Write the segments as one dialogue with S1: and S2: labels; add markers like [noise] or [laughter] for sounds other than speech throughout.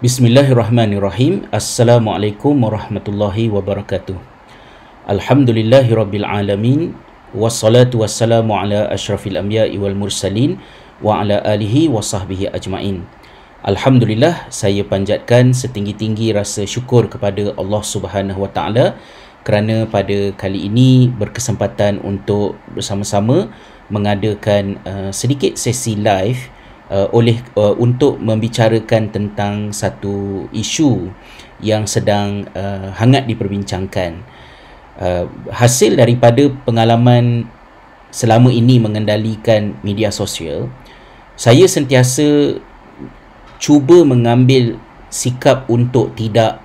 S1: Bismillahirrahmanirrahim. Assalamualaikum warahmatullahi wabarakatuh. Alhamdulillahirabbil alamin wassalatu wassalamu ala asyrafil anbiya'i wal mursalin wa ala alihi wa sahbihi ajmain. Alhamdulillah saya panjatkan setinggi-tinggi rasa syukur kepada Allah Subhanahu wa taala kerana pada kali ini berkesempatan untuk bersama-sama mengadakan uh, sedikit sesi live uh, oleh uh, untuk membicarakan tentang satu isu yang sedang uh, hangat diperbincangkan. Uh, hasil daripada pengalaman selama ini mengendalikan media sosial, saya sentiasa cuba mengambil sikap untuk tidak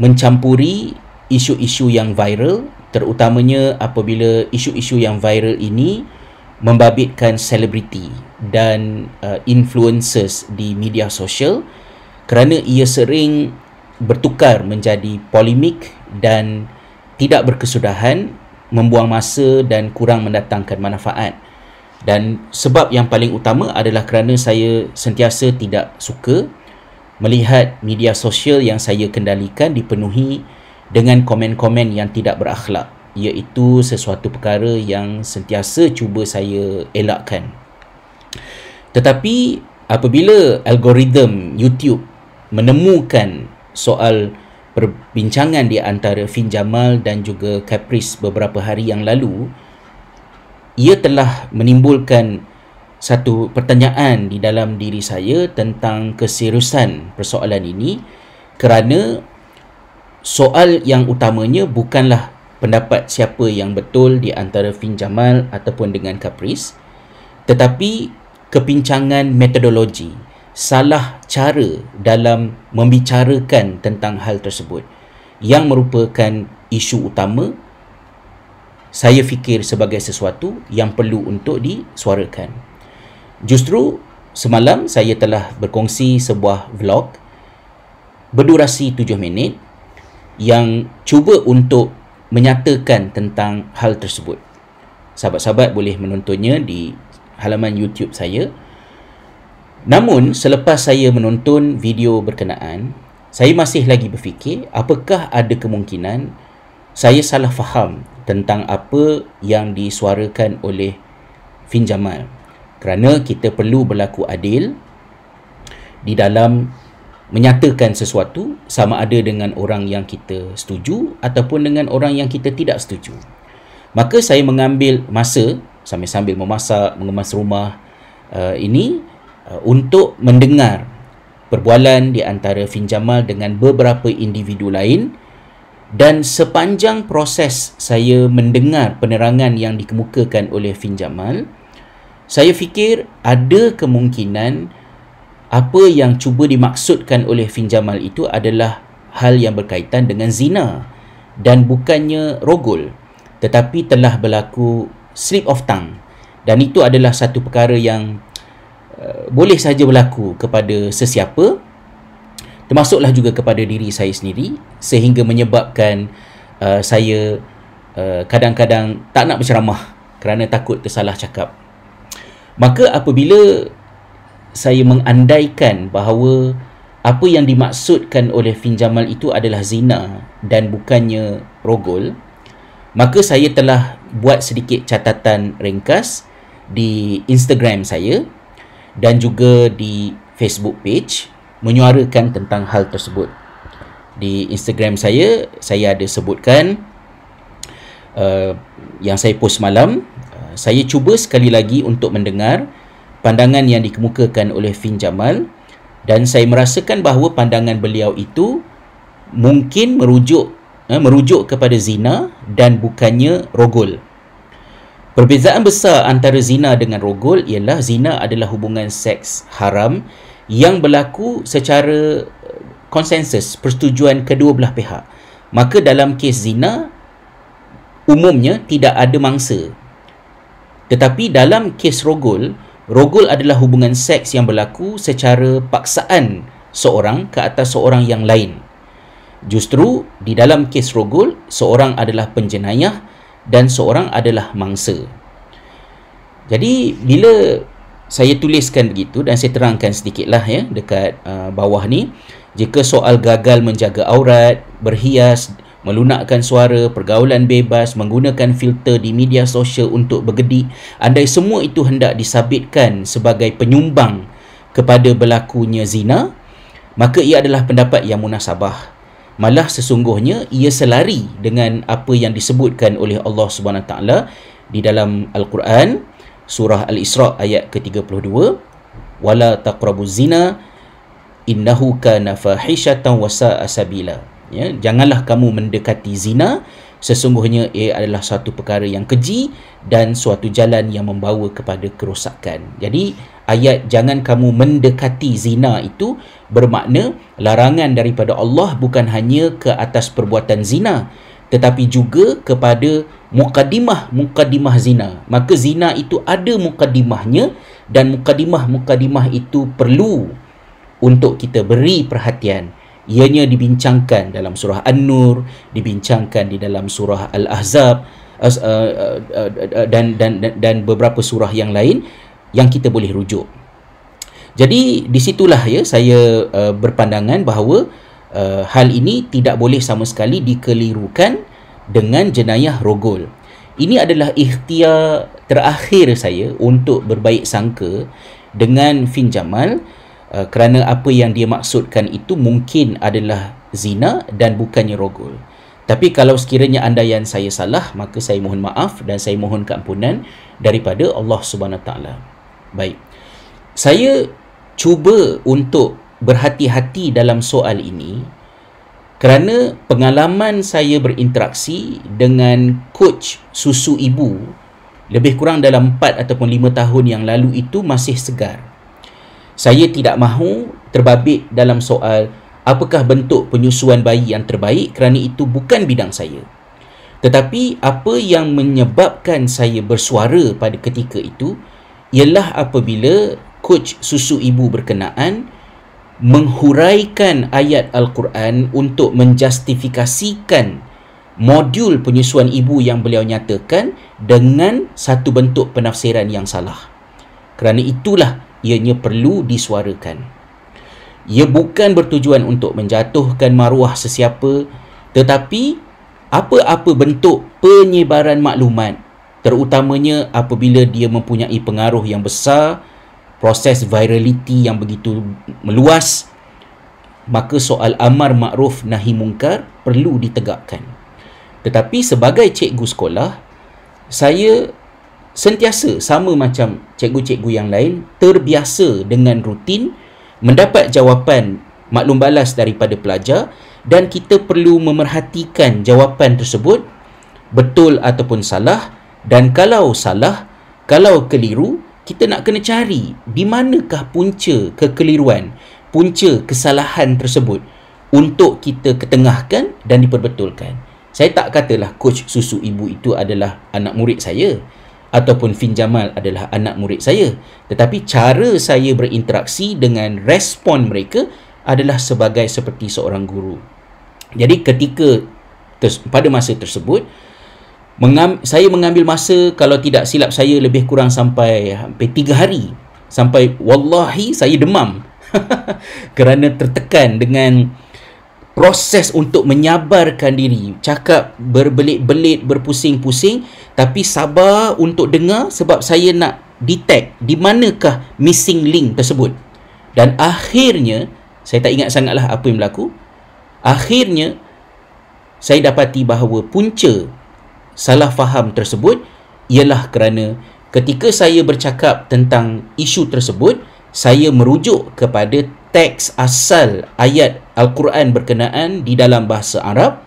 S1: mencampuri isu-isu yang viral terutamanya apabila isu-isu yang viral ini membabitkan selebriti dan uh, influencers di media sosial kerana ia sering bertukar menjadi polemik dan tidak berkesudahan membuang masa dan kurang mendatangkan manfaat. Dan sebab yang paling utama adalah kerana saya sentiasa tidak suka melihat media sosial yang saya kendalikan dipenuhi dengan komen-komen yang tidak berakhlak iaitu sesuatu perkara yang sentiasa cuba saya elakkan. Tetapi apabila algoritma YouTube menemukan soal perbincangan di antara Fin Jamal dan juga Caprice beberapa hari yang lalu, ia telah menimbulkan satu pertanyaan di dalam diri saya tentang keseriusan persoalan ini kerana soal yang utamanya bukanlah pendapat siapa yang betul di antara Fin Jamal ataupun dengan Caprice. Tetapi kepincangan metodologi salah cara dalam membicarakan tentang hal tersebut yang merupakan isu utama saya fikir sebagai sesuatu yang perlu untuk disuarakan. Justru semalam saya telah berkongsi sebuah vlog berdurasi 7 minit yang cuba untuk menyatakan tentang hal tersebut. Sahabat-sahabat boleh menontonnya di halaman YouTube saya. Namun selepas saya menonton video berkenaan, saya masih lagi berfikir apakah ada kemungkinan saya salah faham tentang apa yang disuarakan oleh Fin Jamal. Kerana kita perlu berlaku adil di dalam menyatakan sesuatu sama ada dengan orang yang kita setuju ataupun dengan orang yang kita tidak setuju. Maka saya mengambil masa sambil-sambil memasak, mengemas rumah uh, ini uh, untuk mendengar perbualan di antara Fin Jamal dengan beberapa individu lain dan sepanjang proses saya mendengar penerangan yang dikemukakan oleh Fin Jamal, saya fikir ada kemungkinan apa yang cuba dimaksudkan oleh Fin Jamal itu adalah hal yang berkaitan dengan zina dan bukannya rogol tetapi telah berlaku slip of tongue. Dan itu adalah satu perkara yang uh, boleh saja berlaku kepada sesiapa termasuklah juga kepada diri saya sendiri sehingga menyebabkan uh, saya uh, kadang-kadang tak nak berceramah kerana takut tersalah cakap. Maka apabila saya mengandaikan bahawa apa yang dimaksudkan oleh Fin Jamal itu adalah zina dan bukannya rogol, maka saya telah buat sedikit catatan ringkas di Instagram saya dan juga di Facebook page menyuarakan tentang hal tersebut. Di Instagram saya, saya ada sebutkan uh, yang saya post malam, uh, saya cuba sekali lagi untuk mendengar pandangan yang dikemukakan oleh Fin Jamal dan saya merasakan bahawa pandangan beliau itu mungkin merujuk eh, merujuk kepada zina dan bukannya rogol. Perbezaan besar antara zina dengan rogol ialah zina adalah hubungan seks haram yang berlaku secara eh, konsensus persetujuan kedua belah pihak. Maka dalam kes zina umumnya tidak ada mangsa. Tetapi dalam kes rogol Rogol adalah hubungan seks yang berlaku secara paksaan seorang ke atas seorang yang lain. Justru di dalam kes rogol, seorang adalah penjenayah dan seorang adalah mangsa. Jadi bila saya tuliskan begitu dan saya terangkan sedikitlah ya dekat uh, bawah ni jika soal gagal menjaga aurat berhias melunakkan suara pergaulan bebas menggunakan filter di media sosial untuk bergedik. Andai semua itu hendak disabitkan sebagai penyumbang kepada berlakunya zina maka ia adalah pendapat yang munasabah. Malah sesungguhnya ia selari dengan apa yang disebutkan oleh Allah Subhanahu taala di dalam al-Quran surah al-Isra ayat ke-32 wala taqrabuz zina innahu kana fahishatan wa sa'a sabila ya janganlah kamu mendekati zina sesungguhnya ia adalah satu perkara yang keji dan suatu jalan yang membawa kepada kerosakan jadi ayat jangan kamu mendekati zina itu bermakna larangan daripada Allah bukan hanya ke atas perbuatan zina tetapi juga kepada mukadimah-mukadimah zina. Maka zina itu ada mukadimahnya dan mukadimah-mukadimah itu perlu untuk kita beri perhatian. Ianya dibincangkan dalam surah An-Nur, dibincangkan di dalam surah Al-Ahzab uh, uh, uh, dan dan dan beberapa surah yang lain yang kita boleh rujuk. Jadi di situlah ya saya uh, berpandangan bahawa uh, hal ini tidak boleh sama sekali dikelirukan dengan jenayah rogol. Ini adalah ikhtiar terakhir saya untuk berbaik sangka dengan Fin Jamal uh, kerana apa yang dia maksudkan itu mungkin adalah zina dan bukannya rogol. Tapi kalau sekiranya anda yang saya salah, maka saya mohon maaf dan saya mohon keampunan daripada Allah Subhanahu taala. Baik. Saya cuba untuk berhati-hati dalam soal ini kerana pengalaman saya berinteraksi dengan coach susu ibu lebih kurang dalam 4 ataupun 5 tahun yang lalu itu masih segar. Saya tidak mahu terbabit dalam soal apakah bentuk penyusuan bayi yang terbaik kerana itu bukan bidang saya. Tetapi apa yang menyebabkan saya bersuara pada ketika itu ialah apabila coach susu ibu berkenaan menghuraikan ayat Al-Quran untuk menjustifikasikan modul penyusuan ibu yang beliau nyatakan dengan satu bentuk penafsiran yang salah. Kerana itulah ianya perlu disuarakan. Ia bukan bertujuan untuk menjatuhkan maruah sesiapa tetapi apa-apa bentuk penyebaran maklumat terutamanya apabila dia mempunyai pengaruh yang besar proses virality yang begitu meluas maka soal amar makruf nahi mungkar perlu ditegakkan tetapi sebagai cikgu sekolah saya sentiasa sama macam cikgu-cikgu yang lain terbiasa dengan rutin mendapat jawapan maklum balas daripada pelajar dan kita perlu memerhatikan jawapan tersebut betul ataupun salah dan kalau salah, kalau keliru, kita nak kena cari di manakah punca kekeliruan, punca kesalahan tersebut untuk kita ketengahkan dan diperbetulkan. Saya tak katalah coach susu ibu itu adalah anak murid saya ataupun Fin Jamal adalah anak murid saya. Tetapi cara saya berinteraksi dengan respon mereka adalah sebagai seperti seorang guru. Jadi ketika pada masa tersebut, mengam, saya mengambil masa kalau tidak silap saya lebih kurang sampai hampir 3 hari sampai wallahi saya demam [laughs] kerana tertekan dengan proses untuk menyabarkan diri cakap berbelit-belit berpusing-pusing tapi sabar untuk dengar sebab saya nak detect di manakah missing link tersebut. Dan akhirnya saya tak ingat sangatlah apa yang berlaku akhirnya saya dapati bahawa punca salah faham tersebut ialah kerana ketika saya bercakap tentang isu tersebut saya merujuk kepada teks asal ayat al-Quran berkenaan di dalam bahasa Arab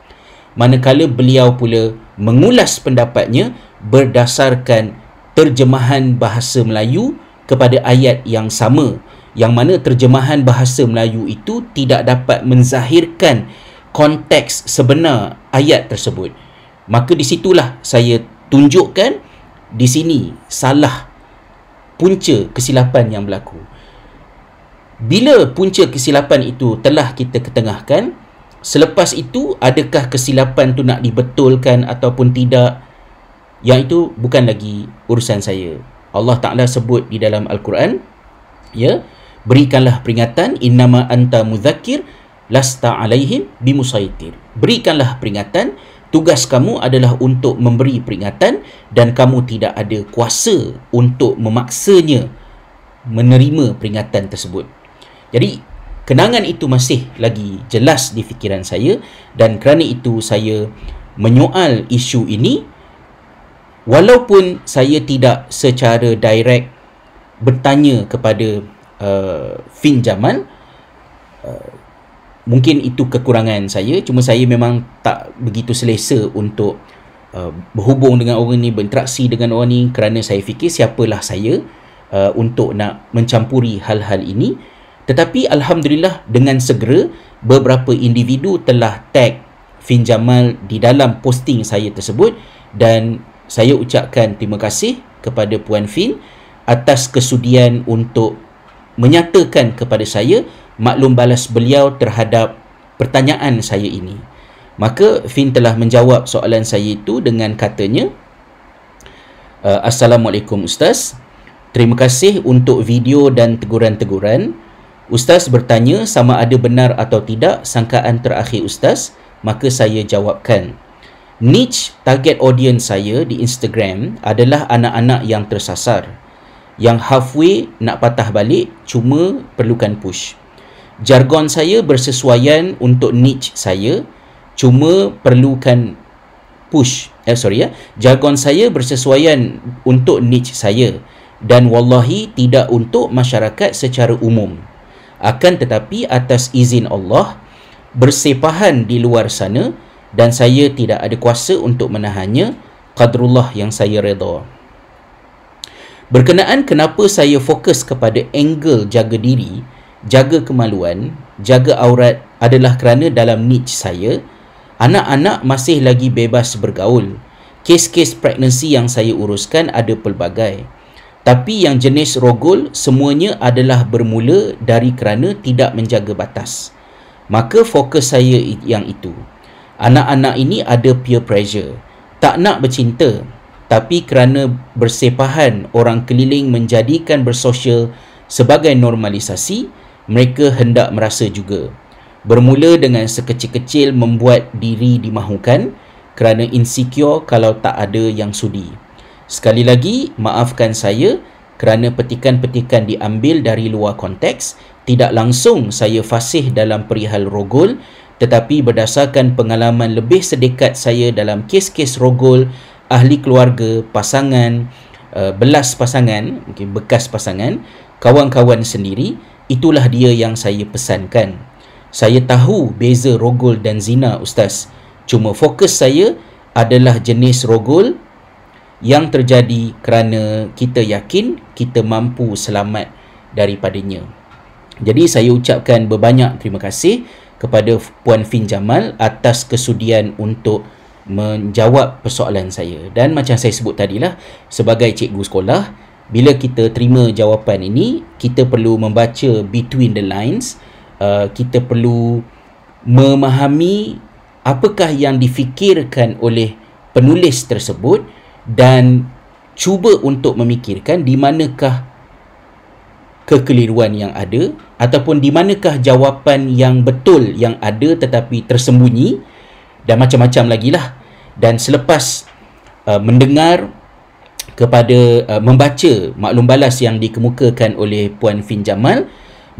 S1: manakala beliau pula mengulas pendapatnya berdasarkan terjemahan bahasa Melayu kepada ayat yang sama yang mana terjemahan bahasa Melayu itu tidak dapat menzahirkan konteks sebenar ayat tersebut. Maka di situlah saya tunjukkan di sini salah punca kesilapan yang berlaku. Bila punca kesilapan itu telah kita ketengahkan selepas itu adakah kesilapan tu nak dibetulkan ataupun tidak? Yang itu bukan lagi urusan saya. Allah Taala sebut di dalam Al-Quran ya berikanlah peringatan innama anta mudzakir lasta alaihim bimusaitir berikanlah peringatan tugas kamu adalah untuk memberi peringatan dan kamu tidak ada kuasa untuk memaksanya menerima peringatan tersebut. Jadi kenangan itu masih lagi jelas di fikiran saya dan kerana itu saya menyoal isu ini walaupun saya tidak secara direct bertanya kepada uh, Fin Jamal uh, mungkin itu kekurangan saya. Cuma saya memang tak begitu selesa untuk uh, berhubung dengan orang ni berinteraksi dengan orang ni. Kerana saya fikir siapalah saya uh, untuk nak mencampuri hal-hal ini tetapi Alhamdulillah dengan segera beberapa individu telah tag Fin Jamal di dalam posting saya tersebut dan saya ucapkan terima kasih kepada Puan Fin atas kesudian untuk menyatakan kepada saya maklum balas beliau terhadap pertanyaan saya ini. Maka Fin telah menjawab soalan saya itu dengan katanya uh, Assalamualaikum Ustaz Terima kasih untuk video dan teguran-teguran Ustaz bertanya sama ada benar atau tidak sangkaan terakhir Ustaz, maka saya jawabkan. Niche target audience saya di Instagram adalah anak-anak yang tersasar. Yang halfway nak patah balik cuma perlukan push. Jargon saya bersesuaian untuk niche saya cuma perlukan push. Eh sorry ya. Jargon saya bersesuaian untuk niche saya dan wallahi tidak untuk masyarakat secara umum akan tetapi atas izin Allah bersepahan di luar sana dan saya tidak ada kuasa untuk menahannya qadrullah yang saya redha berkenaan kenapa saya fokus kepada angle jaga diri jaga kemaluan jaga aurat adalah kerana dalam niche saya anak-anak masih lagi bebas bergaul. Kes-kes pregnancy yang saya uruskan ada pelbagai tapi yang jenis rogol semuanya adalah bermula dari kerana tidak menjaga batas. Maka fokus saya yang itu. Anak-anak ini ada peer pressure. Tak nak bercinta. Tapi kerana bersepahan orang keliling menjadikan bersosial sebagai normalisasi, mereka hendak merasa juga. Bermula dengan sekecil-kecil membuat diri dimahukan kerana insecure kalau tak ada yang sudi. Sekali lagi, maafkan saya kerana petikan-petikan diambil dari luar konteks. Tidak langsung saya fasih dalam perihal rogol tetapi berdasarkan pengalaman lebih sedekat saya dalam kes-kes rogol ahli keluarga, pasangan, uh, belas pasangan, mungkin bekas pasangan, kawan-kawan sendiri, itulah dia yang saya pesankan. Saya tahu beza rogol dan zina, Ustaz. Cuma fokus saya adalah jenis rogol yang terjadi kerana kita yakin kita mampu selamat daripadanya. Jadi saya ucapkan berbanyak terima kasih kepada Puan Fin Jamal atas kesudian untuk menjawab persoalan saya. Dan macam saya sebut tadilah, sebagai cikgu sekolah, bila kita terima jawapan ini, kita perlu membaca between the lines, uh, kita perlu memahami apakah yang difikirkan oleh penulis tersebut dan cuba untuk memikirkan di manakah kekeliruan yang ada ataupun di manakah jawapan yang betul yang ada tetapi tersembunyi dan macam-macam lagi lah. Dan selepas uh, mendengar kepada uh, membaca maklum balas yang dikemukakan oleh Puan Fin Jamal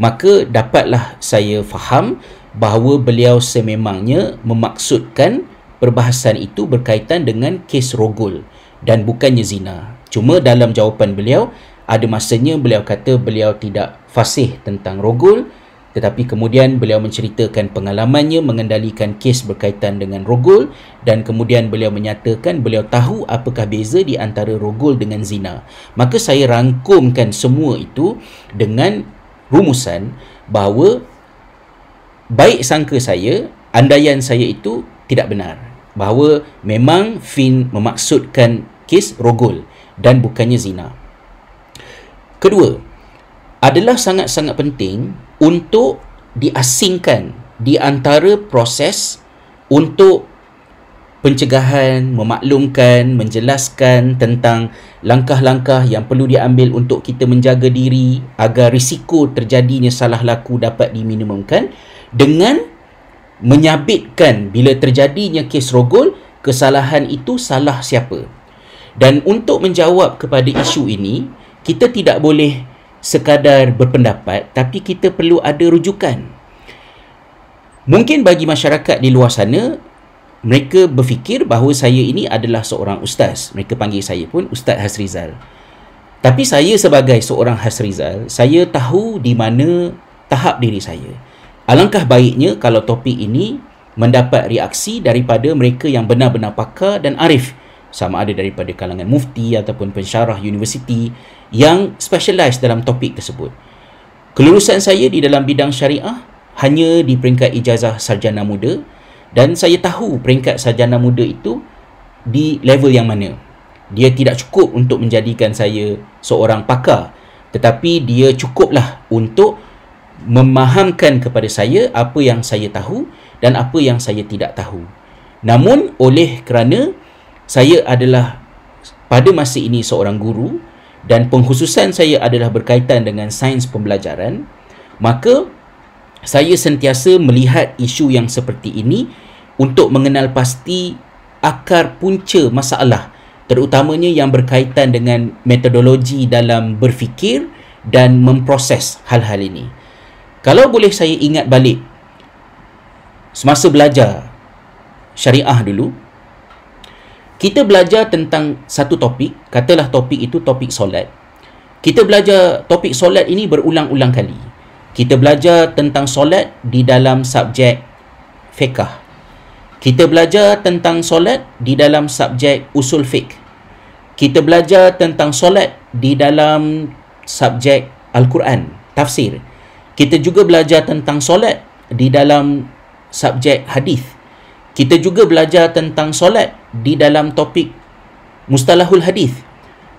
S1: maka dapatlah saya faham bahawa beliau sememangnya memaksudkan perbahasan itu berkaitan dengan kes rogol dan bukannya zina. Cuma dalam jawapan beliau, ada masanya beliau kata beliau tidak fasih tentang rogol tetapi kemudian beliau menceritakan pengalamannya mengendalikan kes berkaitan dengan rogol dan kemudian beliau menyatakan beliau tahu apakah beza di antara rogol dengan zina. Maka saya rangkumkan semua itu dengan rumusan bahawa baik sangka saya, andaian saya itu tidak benar bahawa memang Finn memaksudkan kes rogol dan bukannya zina. Kedua, adalah sangat-sangat penting untuk diasingkan di antara proses untuk pencegahan, memaklumkan, menjelaskan tentang langkah-langkah yang perlu diambil untuk kita menjaga diri agar risiko terjadinya salah laku dapat diminimumkan dengan menyabitkan bila terjadinya kes rogol kesalahan itu salah siapa. Dan untuk menjawab kepada isu ini, kita tidak boleh sekadar berpendapat tapi kita perlu ada rujukan. Mungkin bagi masyarakat di luar sana mereka berfikir bahawa saya ini adalah seorang ustaz. Mereka panggil saya pun Ustaz Hasrizal. Tapi saya sebagai seorang Hasrizal, saya tahu di mana tahap diri saya. Alangkah baiknya kalau topik ini mendapat reaksi daripada mereka yang benar-benar pakar dan arif sama ada daripada kalangan mufti ataupun pensyarah universiti yang specialize dalam topik tersebut. Kelulusan saya di dalam bidang syariah hanya di peringkat ijazah sarjana muda dan saya tahu peringkat sarjana muda itu di level yang mana. Dia tidak cukup untuk menjadikan saya seorang pakar tetapi dia cukuplah untuk memahamkan kepada saya apa yang saya tahu dan apa yang saya tidak tahu. Namun oleh kerana saya adalah pada masa ini seorang guru dan pengkhususan saya adalah berkaitan dengan sains pembelajaran, maka saya sentiasa melihat isu yang seperti ini untuk mengenal pasti akar punca masalah terutamanya yang berkaitan dengan metodologi dalam berfikir dan memproses hal-hal ini. Kalau boleh saya ingat balik semasa belajar syariah dulu kita belajar tentang satu topik, katalah topik itu topik solat. Kita belajar topik solat ini berulang-ulang kali. Kita belajar tentang solat di dalam subjek fiqh. Kita belajar tentang solat di dalam subjek usul fiqh. Kita belajar tentang solat di dalam subjek Al-Quran, tafsir. Kita juga belajar tentang solat di dalam subjek hadis. Kita juga belajar tentang solat di dalam topik mustalahul hadis.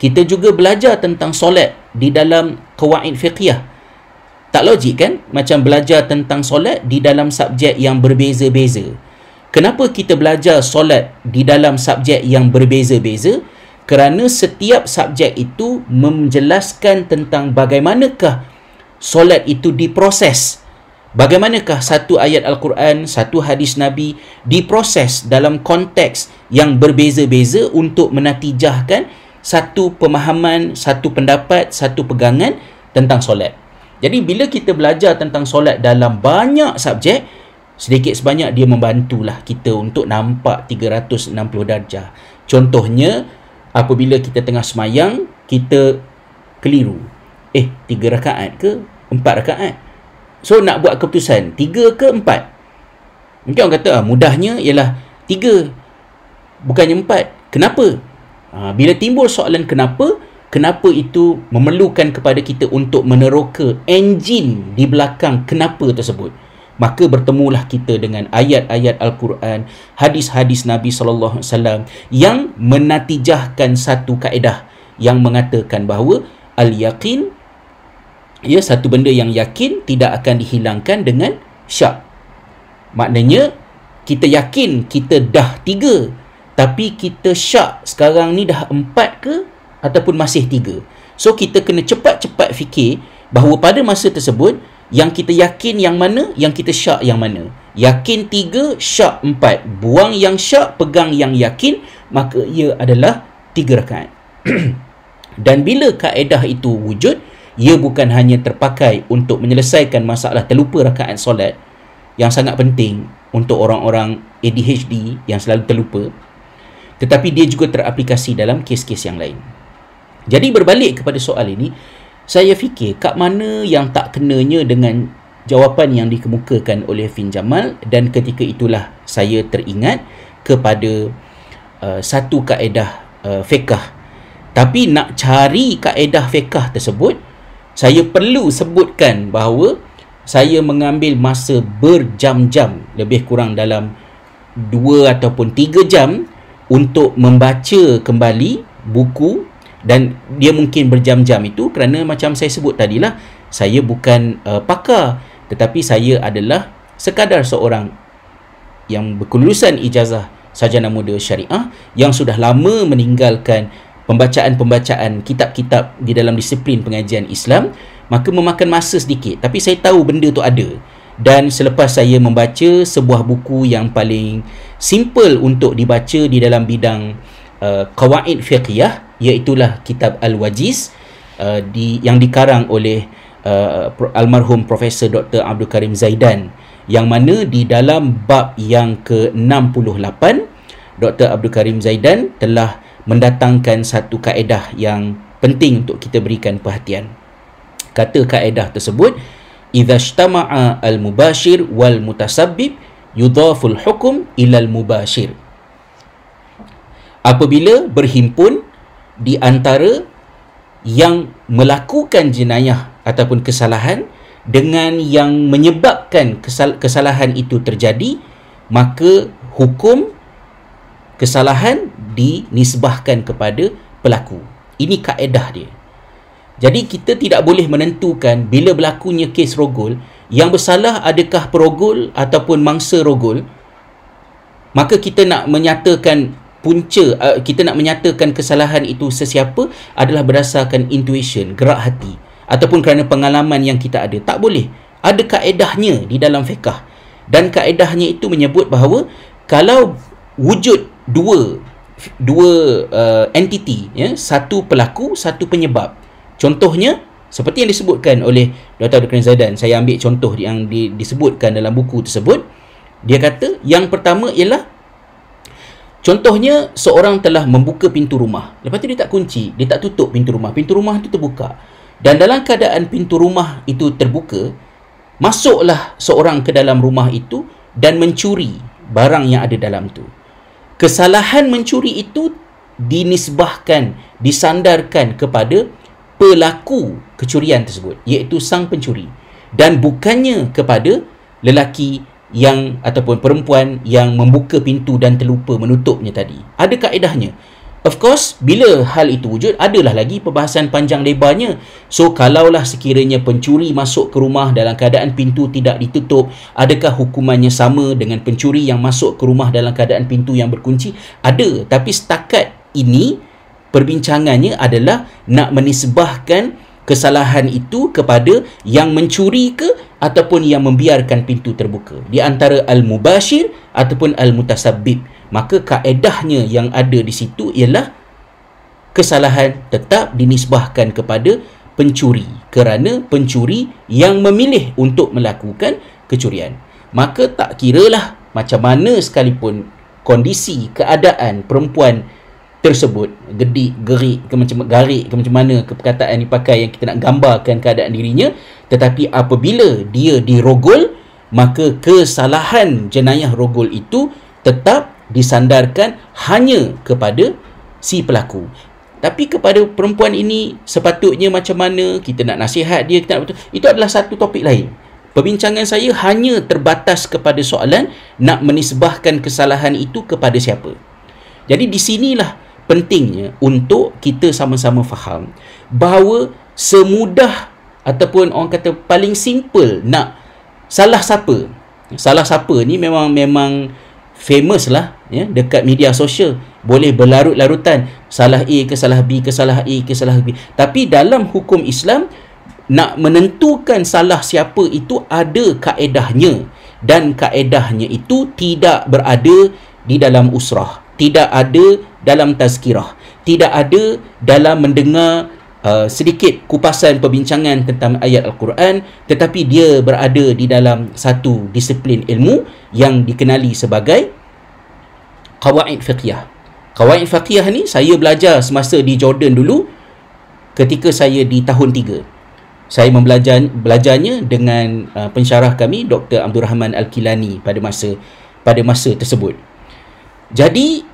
S1: Kita juga belajar tentang solat di dalam kawaid fiqhiyah tak logik kan? Macam belajar tentang solat di dalam subjek yang berbeza-beza. Kenapa kita belajar solat di dalam subjek yang berbeza-beza? Kerana setiap subjek itu menjelaskan tentang bagaimanakah solat itu diproses. Bagaimanakah satu ayat Al-Quran, satu hadis Nabi diproses dalam konteks yang berbeza-beza untuk menatijahkan satu pemahaman, satu pendapat, satu pegangan tentang solat. Jadi bila kita belajar tentang solat dalam banyak subjek, sedikit sebanyak dia membantulah kita untuk nampak 360 darjah. Contohnya, apabila kita tengah semayang, kita keliru. Eh, tiga rakaat ke empat rakaat? So, nak buat keputusan, tiga ke empat? Mungkin orang kata, ah, mudahnya ialah tiga, bukannya empat. Kenapa? Ha, bila timbul soalan kenapa, kenapa itu memerlukan kepada kita untuk meneroka enjin di belakang kenapa tersebut maka bertemulah kita dengan ayat-ayat al-Quran hadis-hadis Nabi sallallahu alaihi wasallam yang menatijahkan satu kaedah yang mengatakan bahawa al-yaqin ya satu benda yang yakin tidak akan dihilangkan dengan syak maknanya kita yakin kita dah tiga tapi kita syak sekarang ni dah empat ke ataupun masih tiga. So kita kena cepat-cepat fikir bahawa pada masa tersebut yang kita yakin yang mana, yang kita syak yang mana. Yakin tiga, syak empat. Buang yang syak, pegang yang yakin, maka ia adalah tiga rakaat. [clears throat] Dan bila kaedah itu wujud, ia bukan hanya terpakai untuk menyelesaikan masalah terlupa rakaat solat yang sangat penting untuk orang-orang ADHD yang selalu terlupa, tetapi dia juga teraplikasi dalam kes-kes yang lain. Jadi berbalik kepada soal ini, saya fikir kat mana yang tak kenanya dengan jawapan yang dikemukakan oleh Fin Jamal dan ketika itulah saya teringat kepada uh, satu kaedah uh, fiqah. Tapi nak cari kaedah fiqah tersebut, saya perlu sebutkan bahawa saya mengambil masa berjam-jam lebih kurang dalam dua ataupun tiga jam untuk membaca kembali buku dan dia mungkin berjam-jam itu kerana macam saya sebut tadilah saya bukan uh, pakar tetapi saya adalah sekadar seorang yang berkelulusan ijazah sarjana muda syariah yang sudah lama meninggalkan pembacaan-pembacaan kitab-kitab di dalam disiplin pengajian Islam maka memakan masa sedikit tapi saya tahu benda tu ada dan selepas saya membaca sebuah buku yang paling simple untuk dibaca di dalam bidang uh, qawaid fiqhiyah iaitu kitab Al-Wajiz uh, di yang dikarang oleh uh, almarhum Profesor Dr. Abdul Karim Zaidan yang mana di dalam bab yang ke-68 Dr. Abdul Karim Zaidan telah mendatangkan satu kaedah yang penting untuk kita berikan perhatian. Kata kaedah tersebut idza ijtama'a al-mubashir wal mutasabbib yudhaful hukum ila al-mubashir apabila berhimpun di antara yang melakukan jenayah ataupun kesalahan dengan yang menyebabkan kesal- kesalahan itu terjadi maka hukum kesalahan dinisbahkan kepada pelaku ini kaedah dia jadi kita tidak boleh menentukan bila berlakunya kes rogol yang bersalah adakah perogol ataupun mangsa rogol. Maka kita nak menyatakan punca uh, kita nak menyatakan kesalahan itu sesiapa adalah berdasarkan intuition, gerak hati ataupun kerana pengalaman yang kita ada. Tak boleh. Ada kaedahnya di dalam fiqh. Dan kaedahnya itu menyebut bahawa kalau wujud dua dua uh, entiti ya, satu pelaku, satu penyebab Contohnya seperti yang disebutkan oleh Dr. Dr. Zaidan, saya ambil contoh yang di, disebutkan dalam buku tersebut. Dia kata yang pertama ialah contohnya seorang telah membuka pintu rumah. Lepas tu dia tak kunci, dia tak tutup pintu rumah. Pintu rumah itu terbuka. Dan dalam keadaan pintu rumah itu terbuka, masuklah seorang ke dalam rumah itu dan mencuri barang yang ada dalam tu. Kesalahan mencuri itu dinisbahkan, disandarkan kepada pelaku kecurian tersebut iaitu sang pencuri. Dan bukannya kepada lelaki yang ataupun perempuan yang membuka pintu dan terlupa menutupnya tadi. Ada kaedahnya of course bila hal itu wujud adalah lagi perbahasan panjang lebarnya. So kalaulah sekiranya pencuri masuk ke rumah dalam keadaan pintu tidak ditutup adakah hukumannya sama dengan pencuri yang masuk ke rumah dalam keadaan pintu yang berkunci? Ada. Tapi setakat ini perbincangannya adalah nak menisbahkan kesalahan itu kepada yang mencuri ke ataupun yang membiarkan pintu terbuka. Di antara al-mubashir ataupun al-mutasabbib maka kaedahnya yang ada di situ ialah kesalahan tetap dinisbahkan kepada pencuri kerana pencuri yang memilih untuk melakukan kecurian. Maka tak kiralah macam mana sekalipun kondisi keadaan perempuan tersebut gedik gerik ke macam garik ke macam mana ke perkataan yang dipakai yang kita nak gambarkan keadaan dirinya tetapi apabila dia dirogol maka kesalahan jenayah rogol itu tetap disandarkan hanya kepada si pelaku. Tapi kepada perempuan ini sepatutnya macam mana kita nak nasihat dia kita nak betul itu adalah satu topik lain. Perbincangan saya hanya terbatas kepada soalan nak menisbahkan kesalahan itu kepada siapa. Jadi di sinilah pentingnya untuk kita sama-sama faham bahawa semudah ataupun orang kata paling simple nak salah siapa. Salah siapa ni memang memang famous lah ya dekat media sosial. Boleh berlarut-larutan. Salah A ke salah B ke salah A ke salah B. Tapi dalam hukum Islam nak menentukan salah siapa itu ada kaedahnya. Dan kaedahnya itu tidak berada di dalam usrah. Tidak ada dalam tazkirah. Tidak ada dalam mendengar uh, sedikit kupasan perbincangan tentang ayat al-Quran tetapi dia berada di dalam satu disiplin ilmu yang dikenali sebagai qawaid fiqhiyah qawaid fiqhiyah ni saya belajar semasa di Jordan dulu ketika saya di tahun 3 saya membelajar belajarnya dengan uh, pensyarah kami Dr. Abdul Rahman Al-Kilani pada masa pada masa tersebut. Jadi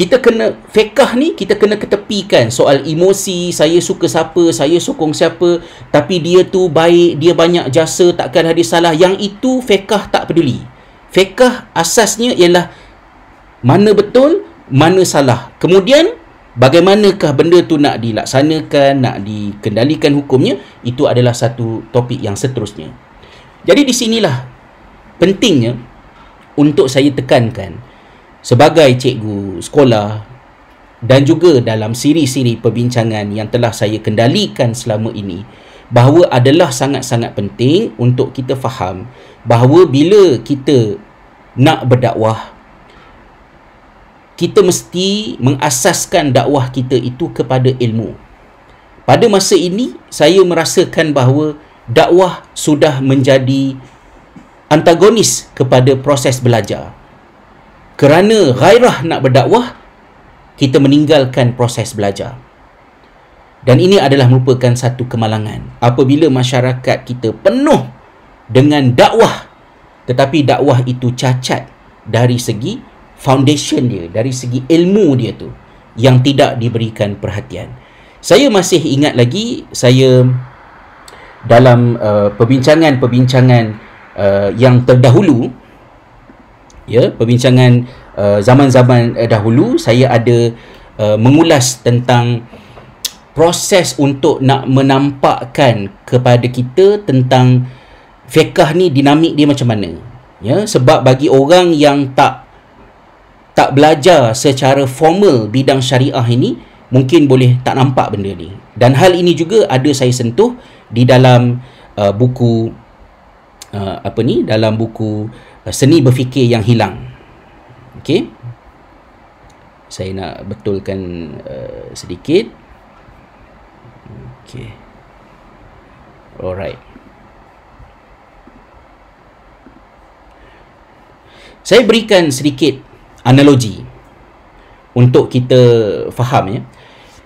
S1: kita kena fekah ni kita kena ketepikan soal emosi saya suka siapa saya sokong siapa. Tapi dia tu baik dia banyak jasa takkan ada salah. Yang itu fekah tak peduli. Fekah asasnya ialah mana betul mana salah. Kemudian bagaimanakah benda tu nak dilaksanakan nak dikendalikan hukumnya itu adalah satu topik yang seterusnya. Jadi di sinilah pentingnya untuk saya tekankan sebagai cikgu sekolah dan juga dalam siri-siri perbincangan yang telah saya kendalikan selama ini bahawa adalah sangat-sangat penting untuk kita faham bahawa bila kita nak berdakwah kita mesti mengasaskan dakwah kita itu kepada ilmu. Pada masa ini saya merasakan bahawa dakwah sudah menjadi antagonis kepada proses belajar. Kerana gairah nak berdakwah, kita meninggalkan proses belajar. Dan ini adalah merupakan satu kemalangan. Apabila masyarakat kita penuh dengan dakwah, tetapi dakwah itu cacat dari segi foundation dia, dari segi ilmu dia tu yang tidak diberikan perhatian. Saya masih ingat lagi saya dalam uh, perbincangan-perbincangan uh, yang terdahulu ya, perbincangan uh, zaman-zaman uh, dahulu saya ada uh, mengulas tentang proses untuk nak menampakkan kepada kita tentang fiqh ni dinamik dia macam mana. Ya sebab bagi orang yang tak tak belajar secara formal bidang syariah ini mungkin boleh tak nampak benda ni. Dan hal ini juga ada saya sentuh di dalam uh, buku uh, apa ni dalam buku uh, seni berfikir yang hilang. Okey. Saya nak betulkan uh, sedikit. Okey. Alright. Saya berikan sedikit analogi untuk kita faham ya.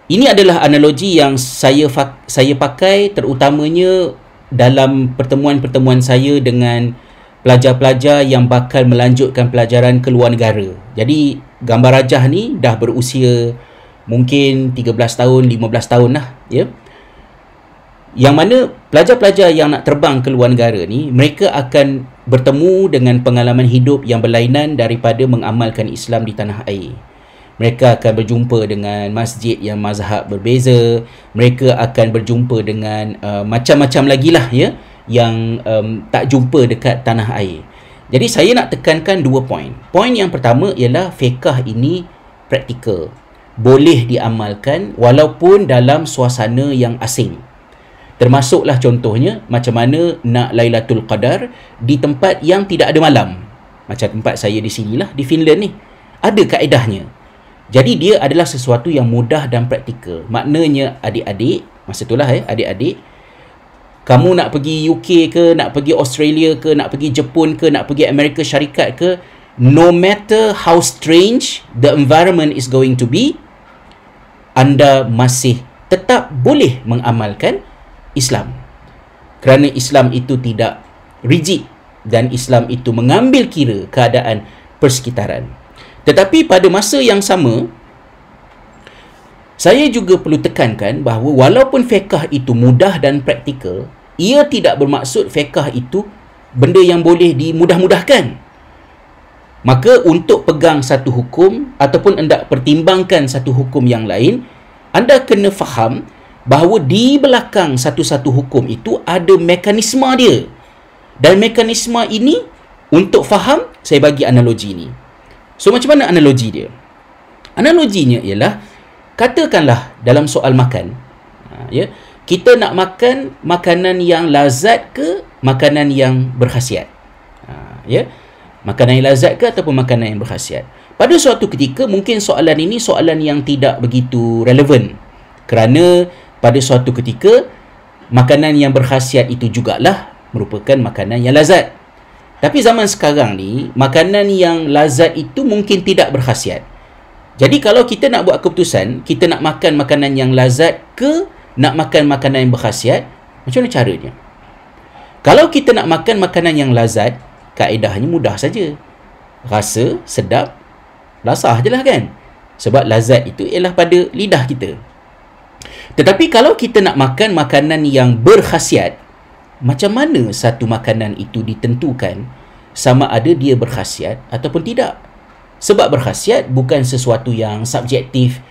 S1: Ini adalah analogi yang saya saya pakai terutamanya dalam pertemuan-pertemuan saya dengan pelajar-pelajar yang bakal melanjutkan pelajaran ke luar negara. Jadi gambar rajah ni dah berusia mungkin 13 tahun, 15 tahun lah ya. Yang mana pelajar-pelajar yang nak terbang ke luar negara ni mereka akan bertemu dengan pengalaman hidup yang berlainan daripada mengamalkan Islam di tanah air. Mereka akan berjumpa dengan masjid yang mazhab berbeza. Mereka akan berjumpa dengan uh, macam-macam lagi lah ya yang um, tak jumpa dekat tanah air. Jadi saya nak tekankan dua poin. Poin yang pertama ialah fiqah ini praktikal. Boleh diamalkan walaupun dalam suasana yang asing. Termasuklah contohnya macam mana nak Lailatul Qadar di tempat yang tidak ada malam. Macam tempat saya di sinilah di Finland ni. Ada kaedahnya. Jadi dia adalah sesuatu yang mudah dan praktikal. Maknanya adik-adik, masa itulah eh, adik-adik, kamu nak pergi UK ke, nak pergi Australia ke, nak pergi Jepun ke, nak pergi Amerika Syarikat ke, no matter how strange the environment is going to be, anda masih tetap boleh mengamalkan Islam. Kerana Islam itu tidak rigid dan Islam itu mengambil kira keadaan persekitaran. Tetapi pada masa yang sama, saya juga perlu tekankan bahawa walaupun fiqah itu mudah dan praktikal, ia tidak bermaksud fiqah itu benda yang boleh dimudah-mudahkan. Maka untuk pegang satu hukum ataupun hendak pertimbangkan satu hukum yang lain, anda kena faham bahawa di belakang satu-satu hukum itu ada mekanisme dia. Dan mekanisme ini untuk faham saya bagi analogi ini. So macam mana analogi dia? Analoginya ialah katakanlah dalam soal makan, ha, ya, kita nak makan makanan yang lazat ke makanan yang berkhasiat. Ha, ya. Makanan yang lazat ke ataupun makanan yang berkhasiat. Pada suatu ketika mungkin soalan ini soalan yang tidak begitu relevan kerana pada suatu ketika makanan yang berkhasiat itu jugalah merupakan makanan yang lazat. Tapi zaman sekarang ni makanan yang lazat itu mungkin tidak berkhasiat. Jadi kalau kita nak buat keputusan, kita nak makan makanan yang lazat ke nak makan makanan yang berkhasiat, macam mana caranya? Kalau kita nak makan makanan yang lazat, kaedahnya mudah saja. Rasa, sedap, lasah je lah kan? Sebab lazat itu ialah pada lidah kita. Tetapi kalau kita nak makan makanan yang berkhasiat, macam mana satu makanan itu ditentukan sama ada dia berkhasiat ataupun tidak? Sebab berkhasiat bukan sesuatu yang subjektif,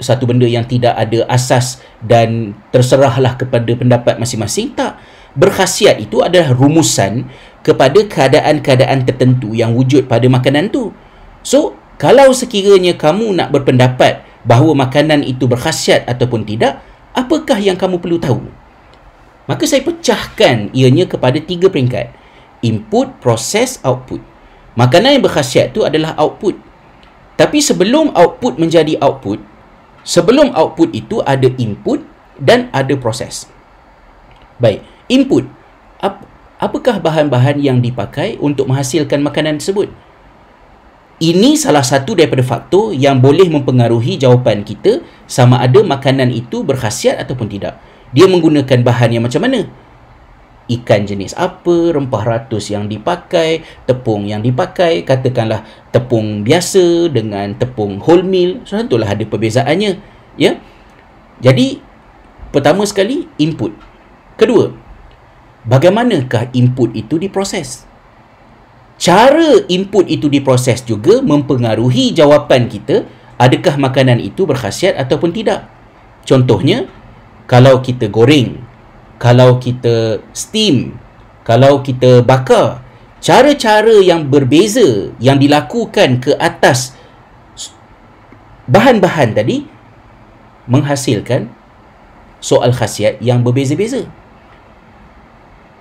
S1: satu benda yang tidak ada asas dan terserahlah kepada pendapat masing-masing. Tak. Berkhasiat itu adalah rumusan kepada keadaan-keadaan tertentu yang wujud pada makanan tu. So, Kalau sekiranya kamu nak berpendapat bahawa makanan itu berkhasiat ataupun tidak, apakah yang kamu perlu tahu? Maka saya pecahkan ianya kepada tiga peringkat. Input, proses, output. Makanan yang berkhasiat itu adalah output. Tapi sebelum output menjadi output, sebelum output itu ada input dan ada proses. Baik, input. Apakah bahan-bahan yang dipakai untuk menghasilkan makanan tersebut? Ini salah satu daripada faktor yang boleh mempengaruhi jawapan kita sama ada makanan itu berkhasiat ataupun tidak. Dia menggunakan bahan yang macam mana? Ikan jenis apa, rempah ratus yang dipakai, tepung yang dipakai, katakanlah tepung biasa dengan tepung wholemeal, so tentulah ada perbezaannya, ya. Jadi pertama sekali input. Kedua, bagaimanakah input itu diproses? cara input itu diproses juga mempengaruhi jawapan kita adakah makanan itu berkhasiat ataupun tidak. Contohnya, kalau kita goreng, kalau kita steam, kalau kita bakar, cara-cara yang berbeza yang dilakukan ke atas bahan-bahan tadi menghasilkan soal khasiat yang berbeza-beza.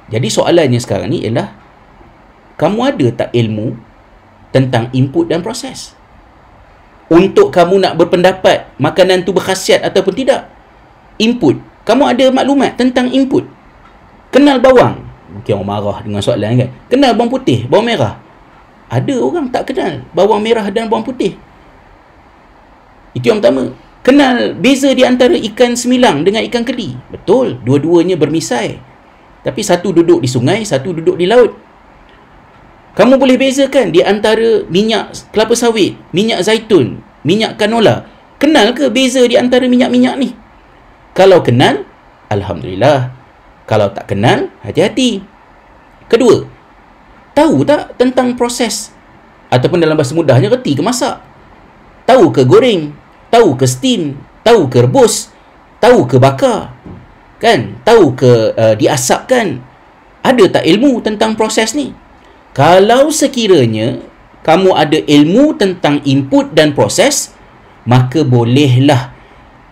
S1: Jadi soalannya sekarang ni ialah kamu ada tak ilmu tentang input dan proses? Untuk kamu nak berpendapat makanan tu berkhasiat ataupun tidak? Input. Kamu ada maklumat tentang input. Kenal bawang. Mungkin orang marah dengan soalan kan. Kenal bawang putih, bawang merah. Ada orang tak kenal bawang merah dan bawang putih. Itu yang pertama. Kenal beza di antara ikan semilang dengan ikan keli. Betul, dua-duanya bermisai. Tapi satu duduk di sungai, satu duduk di laut. Kamu boleh bezakan di antara minyak kelapa sawit, minyak zaitun, minyak canola. Kenal ke beza di antara minyak-minyak ni? Kalau kenal, Alhamdulillah. Kalau tak kenal, hati-hati. Kedua, tahu tak tentang proses? Ataupun dalam bahasa mudahnya, reti ke masak? Tahu ke goreng? Tahu ke steam? Tahu ke rebus? Tahu ke bakar? Kan? Tahu ke uh, diasapkan? Ada tak ilmu tentang proses ni? Kalau sekiranya kamu ada ilmu tentang input dan proses, maka bolehlah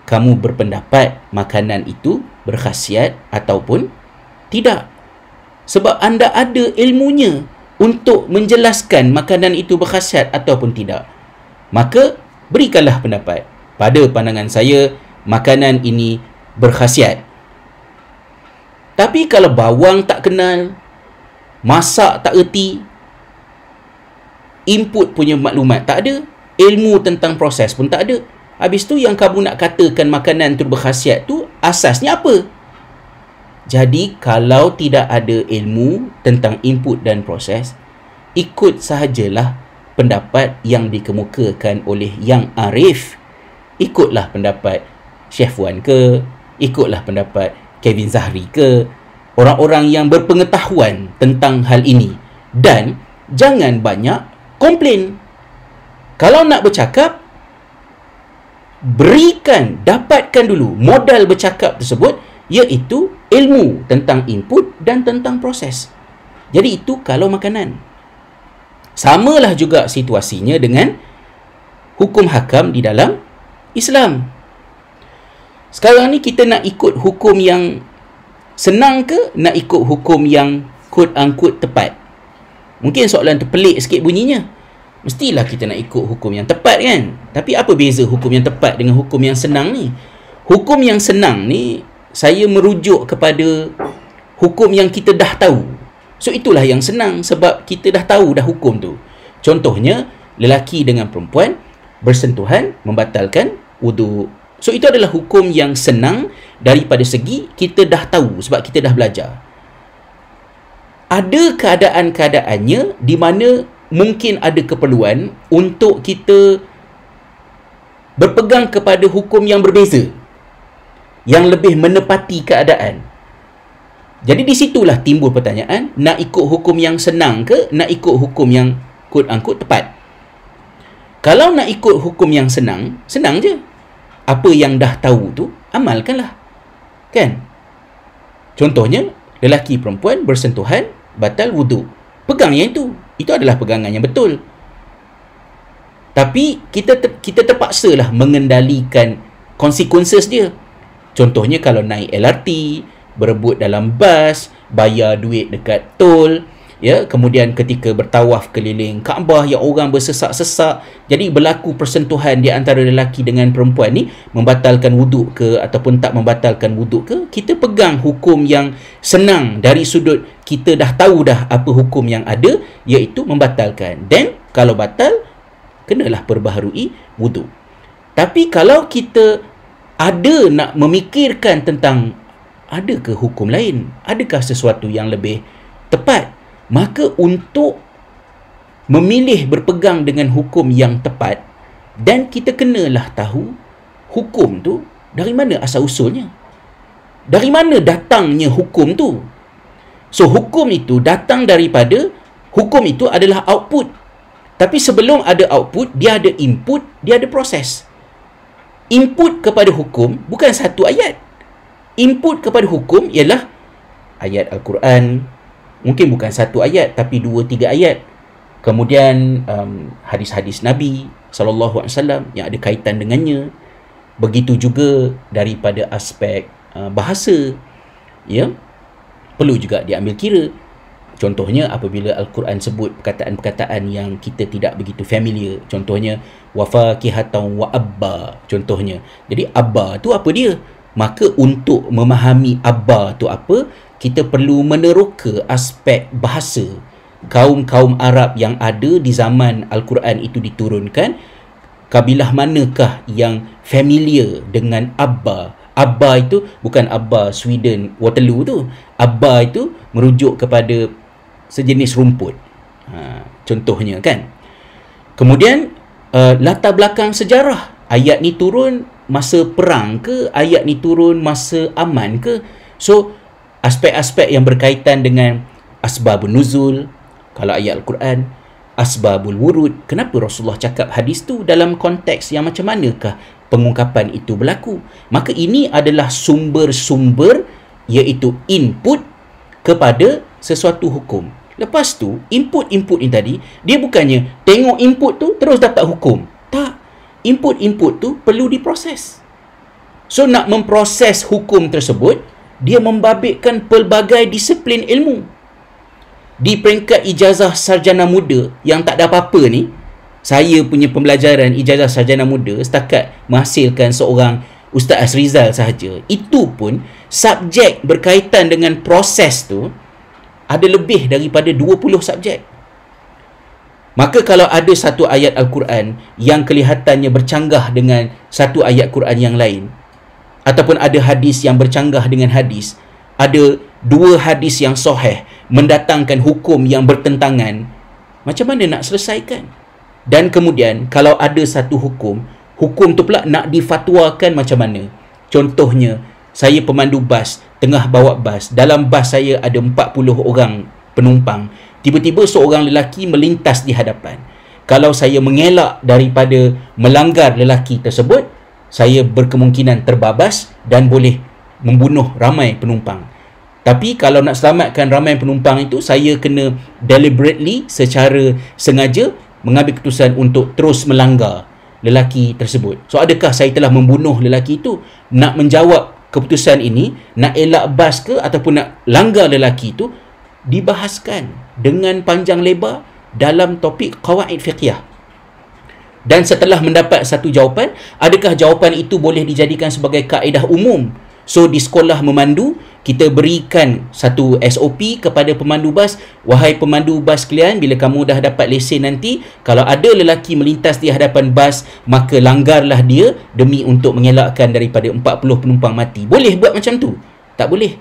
S1: kamu berpendapat makanan itu berkhasiat ataupun tidak. Sebab anda ada ilmunya untuk menjelaskan makanan itu berkhasiat ataupun tidak. Maka berikanlah pendapat. Pada pandangan saya, makanan ini berkhasiat. Tapi kalau bawang tak kenal, masak tak erti input punya maklumat tak ada ilmu tentang proses pun tak ada habis tu yang kamu nak katakan makanan tu berkhasiat tu asasnya apa? Jadi kalau tidak ada ilmu tentang input dan proses ikut sahajalah pendapat yang dikemukakan oleh yang arif. Ikutlah pendapat Chef Wan ke ikutlah pendapat Kevin Zahri ke orang-orang yang berpengetahuan tentang hal ini. Dan jangan banyak komplain. Kalau nak bercakap berikan dapatkan dulu modal bercakap tersebut iaitu ilmu tentang input dan tentang proses. Jadi itu kalau makanan. Samalah juga situasinya dengan hukum hakam di dalam Islam. Sekarang ni kita nak ikut hukum yang senang ke nak ikut hukum yang quote unquote tepat? Mungkin soalan terpelik sikit bunyinya. Mestilah kita nak ikut hukum yang tepat kan? Tapi apa beza hukum yang tepat dengan hukum yang senang ni? Hukum yang senang ni saya merujuk kepada hukum yang kita dah tahu. So itulah yang senang sebab kita dah tahu dah hukum tu. Contohnya lelaki dengan perempuan bersentuhan membatalkan wuduk So itu adalah hukum yang senang daripada segi kita dah tahu sebab kita dah belajar. Ada keadaan-keadaannya di mana mungkin ada keperluan untuk kita berpegang kepada hukum yang berbeza yang lebih menepati keadaan. Jadi di situlah timbul pertanyaan, nak ikut hukum yang senang ke nak ikut hukum yang quote unquote tepat? Kalau nak ikut hukum yang senang, senang je. Apa yang dah tahu tu amalkanlah. Kan? Contohnya lelaki perempuan bersentuhan batal wuduk pegang yang itu itu adalah pegangan yang betul. Tapi kita ter, kita terpaksa lah mengendalikan consequences dia. Contohnya kalau naik LRT berebut dalam bas bayar duit dekat tol ya kemudian ketika bertawaf keliling Kaabah yang orang bersesak-sesak. Jadi berlaku persentuhan di antara lelaki dengan perempuan ni membatalkan wuduk ke ataupun tak membatalkan wuduk ke kita pegang hukum yang senang dari sudut kita dah tahu dah apa hukum yang ada iaitu membatalkan. Dan kalau batal kenalah perbaharui wuduk. Tapi kalau kita ada nak memikirkan tentang adakah hukum lain adakah sesuatu yang lebih tepat maka untuk memilih berpegang dengan hukum yang tepat dan kita kenalah tahu hukum tu dari mana asal usulnya? Dari mana datangnya hukum tu? So hukum itu datang daripada hukum itu adalah output. Tapi sebelum ada output dia ada input dia ada proses. Input kepada hukum bukan satu ayat. Input kepada hukum ialah ayat al-Quran mungkin bukan satu ayat tapi dua tiga ayat. Kemudian um, hadis-hadis Nabi sallallahu alaihi wasallam yang ada kaitan dengannya. Begitu juga daripada aspek uh, bahasa. Ya perlu juga diambil kira. Contohnya apabila al-Quran sebut perkataan-perkataan yang kita tidak begitu familiar. Contohnya wafakihatan wa abba contohnya. Jadi abba tu apa dia? Maka untuk memahami abba tu apa kita perlu meneroka aspek bahasa. Kaum-kaum Arab yang ada di zaman Al-Quran itu diturunkan kabilah manakah yang familiar dengan Abba? Abba itu bukan Abba Sweden Waterloo tu. Abba itu merujuk kepada sejenis rumput. Ha, contohnya kan. Kemudian uh, latar belakang sejarah. Ayat ni turun masa perang ke? Ayat ni turun masa aman ke? So aspek-aspek yang berkaitan dengan asbabun nuzul kalau ayat al-Quran asbabul wurud. Kenapa Rasulullah cakap hadis tu dalam konteks yang macam manakah pengungkapan itu berlaku? Maka ini adalah sumber-sumber iaitu input kepada sesuatu hukum. Lepas tu input-input ini tadi dia bukannya tengok input tu terus dapat hukum. Tak. Input-input tu perlu diproses. So nak memproses hukum tersebut dia membabitkan pelbagai disiplin ilmu. Di peringkat ijazah sarjana muda yang tak ada apa-apa ni, saya punya pembelajaran ijazah sarjana muda setakat menghasilkan seorang Ustaz Azrizal sahaja. Itu pun subjek berkaitan dengan proses tu ada lebih daripada 20 subjek. Maka kalau ada satu ayat Al-Quran yang kelihatannya bercanggah dengan satu ayat Quran yang lain, ataupun ada hadis yang bercanggah dengan hadis ada dua hadis yang sahih mendatangkan hukum yang bertentangan macam mana nak selesaikan? Dan kemudian kalau ada satu hukum hukum tu pula nak difatwakan macam mana? Contohnya saya pemandu bas tengah bawa bas. Dalam bas saya ada 40 orang penumpang. Tiba-tiba seorang lelaki melintas di hadapan. Kalau saya mengelak daripada melanggar lelaki tersebut saya berkemungkinan terbabas dan boleh membunuh ramai penumpang. Tapi kalau nak selamatkan ramai penumpang itu, saya kena deliberately, secara sengaja mengambil keputusan untuk terus melanggar lelaki tersebut. So adakah saya telah membunuh lelaki itu? Nak menjawab keputusan ini, nak elak bas ke ataupun nak langgar lelaki itu, dibahaskan dengan panjang lebar dalam topik qawaid fiqhiyah dan setelah mendapat satu jawapan adakah jawapan itu boleh dijadikan sebagai kaedah umum? So di sekolah memandu kita berikan satu SOP kepada pemandu bas. Wahai pemandu bas kalian bila kamu dah dapat lesen nanti kalau ada lelaki melintas di hadapan bas maka langgarlah dia demi untuk mengelakkan daripada 40 penumpang mati. Boleh buat macam tu? Tak boleh.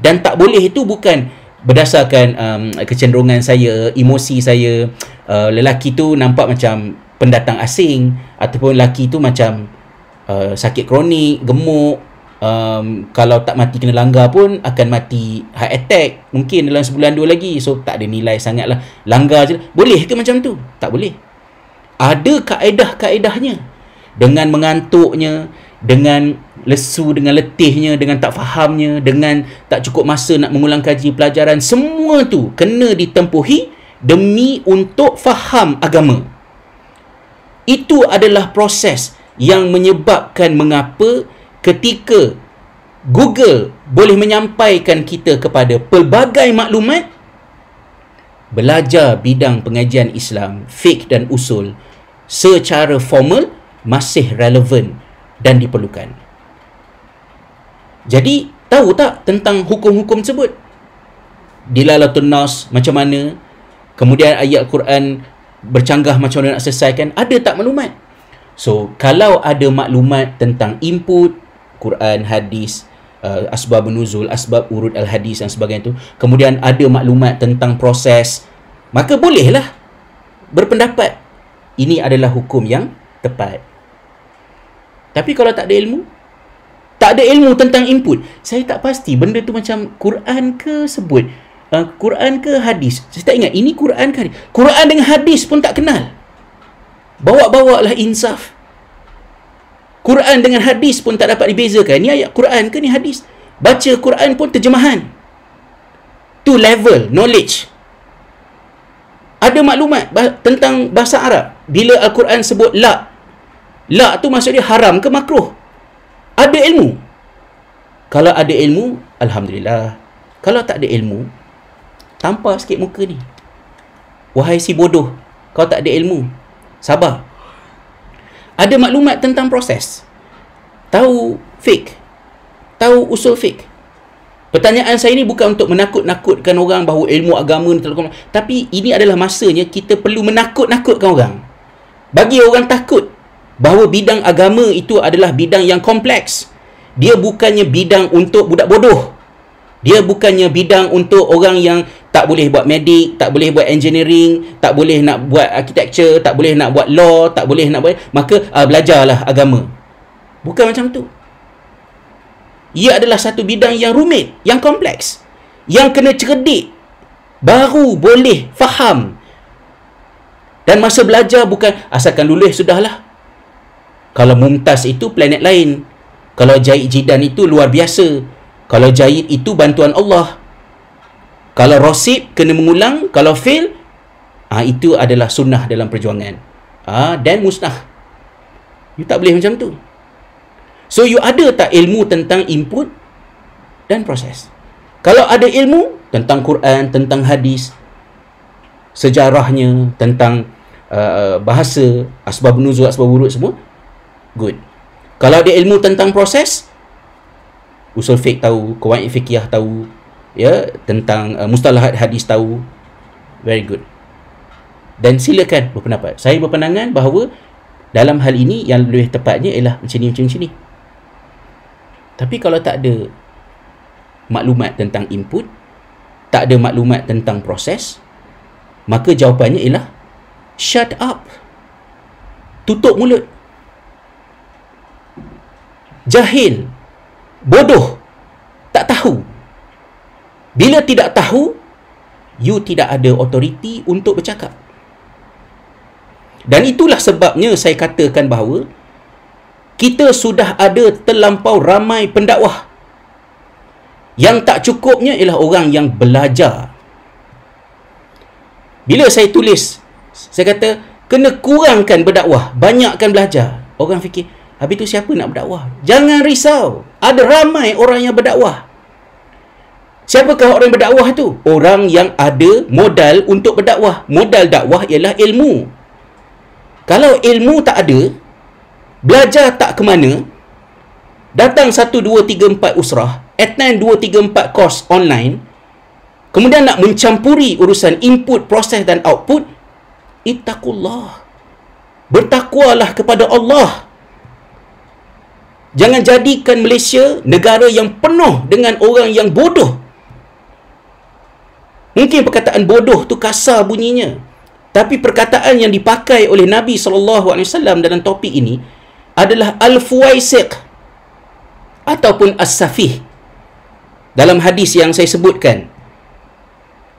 S1: Dan tak boleh itu bukan berdasarkan um, kecenderungan saya emosi saya. Uh, lelaki tu nampak macam pendatang asing ataupun lelaki tu macam uh, sakit kronik, gemuk, um, kalau tak mati kena langgar pun akan mati heart attack. Mungkin dalam sebulan dua lagi. So tak ada nilai sangat lah langgar je lah. boleh ke macam tu? tak boleh. Ada kaedah-kaedahnya. Dengan mengantuknya dengan lesu dengan letihnya dengan tak fahamnya dengan tak cukup masa nak mengulang kaji pelajaran semua tu kena ditempuhi demi untuk faham agama Itu adalah proses yang menyebabkan mengapa ketika Google boleh menyampaikan kita kepada pelbagai maklumat belajar bidang pengajian Islam, fiqh dan usul secara formal masih relevan dan diperlukan. Jadi, tahu tak tentang hukum-hukum tersebut? Dilalatun Nas macam mana? Kemudian ayat Quran bercanggah macam mana nak selesaikan? Ada tak maklumat? So, kalau ada maklumat tentang input, Quran, hadis, uh, asbab nuzul, asbab urut al-hadis dan sebagainya itu, kemudian ada maklumat tentang proses, maka bolehlah berpendapat ini adalah hukum yang tepat. Tapi kalau tak ada ilmu, tak ada ilmu tentang input, saya tak pasti benda tu macam Quran ke sebut, uh, Quran ke hadis. Saya tak ingat ini Quran ke hadis. Quran dengan hadis pun tak kenal. Bawa-bawa lah insaf. Quran dengan hadis pun tak dapat dibezakan. Ni ayat Quran ke ni hadis? Baca Quran pun terjemahan. Tu level knowledge. Ada maklumat tentang bahasa Arab. Bila Al-Quran sebut la. La tu maksudnya haram ke makruh? Ada ilmu. Kalau ada ilmu, Alhamdulillah. Kalau tak ada ilmu, tampar sikit muka ni. Wahai si bodoh, kau tak ada ilmu. Sabar. Ada maklumat tentang proses. Tahu fake. Tahu usul fake. Pertanyaan saya ini bukan untuk menakut-nakutkan orang bahawa ilmu agama ni terlalu tapi ini adalah masanya kita perlu menakut-nakutkan orang. Bagi orang takut bahawa bidang agama itu adalah bidang yang kompleks. Dia bukannya bidang untuk budak bodoh. Dia bukannya bidang untuk orang yang tak boleh buat medik, tak boleh buat engineering, tak boleh nak buat architecture, tak boleh nak buat law, tak boleh nak buat, maka uh, belajarlah agama. Bukan macam tu. Ia adalah satu bidang yang rumit, yang kompleks. Yang kena cerdik. Baru boleh faham. Dan masa belajar bukan asalkan lulus sudahlah. Kalau Mumtaz itu planet lain. Kalau Jahid Jidan itu luar biasa. Kalau Jahid itu bantuan Allah. Kalau rosib kena mengulang, kalau fail, ah itu adalah sunnah dalam perjuangan. Ah dan musnah. You tak boleh macam tu. So you ada tak ilmu tentang input dan proses? Kalau ada ilmu tentang Quran, tentang hadis, sejarahnya, tentang uh, bahasa, asbab nuzul, asbab urut semua, good. Kalau ada ilmu tentang proses, usul fiqh tahu, kawaid fiqhiyah tahu, ya tentang uh, mustalahat hadis tahu. Very good. Dan silakan berpendapat. Saya berpandangan bahawa dalam hal ini yang lebih tepatnya ialah macam ni macam ni tapi kalau tak ada maklumat tentang input tak ada maklumat tentang proses maka jawapannya ialah shut up. Tutup mulut. Jahil. Bodoh. Tak tahu bila tidak tahu, you tidak ada otoriti untuk bercakap. Dan itulah sebabnya saya katakan bahawa kita sudah ada terlampau ramai pendakwah. Yang tak cukupnya ialah orang yang belajar. Bila saya tulis, saya kata kena kurangkan berdakwah, banyakkan belajar. Orang fikir, habis tu siapa nak berdakwah? Jangan risau, ada ramai orang yang berdakwah. Siapakah orang berdakwah tu? Orang yang ada modal untuk berdakwah. Modal dakwah ialah ilmu. Kalau ilmu tak ada, belajar tak ke mana, datang 1, 2, 3, 4 usrah, attend 2, 3, 4 course online, kemudian nak mencampuri urusan input, proses dan output, ittaqullah. Bertakwalah kepada Allah. Jangan jadikan Malaysia negara yang penuh dengan orang yang bodoh Mungkin perkataan bodoh tu kasar bunyinya. Tapi perkataan yang dipakai oleh Nabi SAW dalam topik ini adalah Al-Fuwaisiq ataupun As-Safih. Dalam hadis yang saya sebutkan,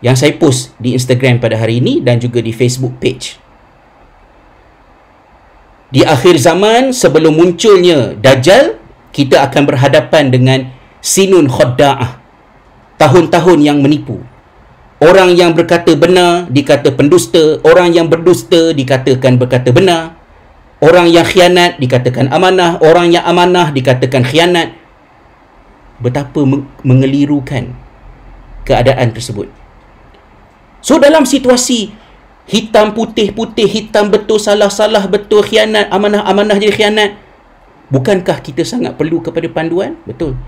S1: yang saya post di Instagram pada hari ini dan juga di Facebook page. Di akhir zaman sebelum munculnya Dajjal, kita akan berhadapan dengan Sinun Khodda'ah. Tahun-tahun yang menipu. Orang yang berkata benar dikata pendusta, orang yang berdusta dikatakan berkata benar. Orang yang khianat dikatakan amanah, orang yang amanah dikatakan khianat. Betapa mengelirukan keadaan tersebut. So dalam situasi hitam putih putih hitam betul salah salah betul khianat amanah amanah jadi khianat bukankah kita sangat perlu kepada panduan betul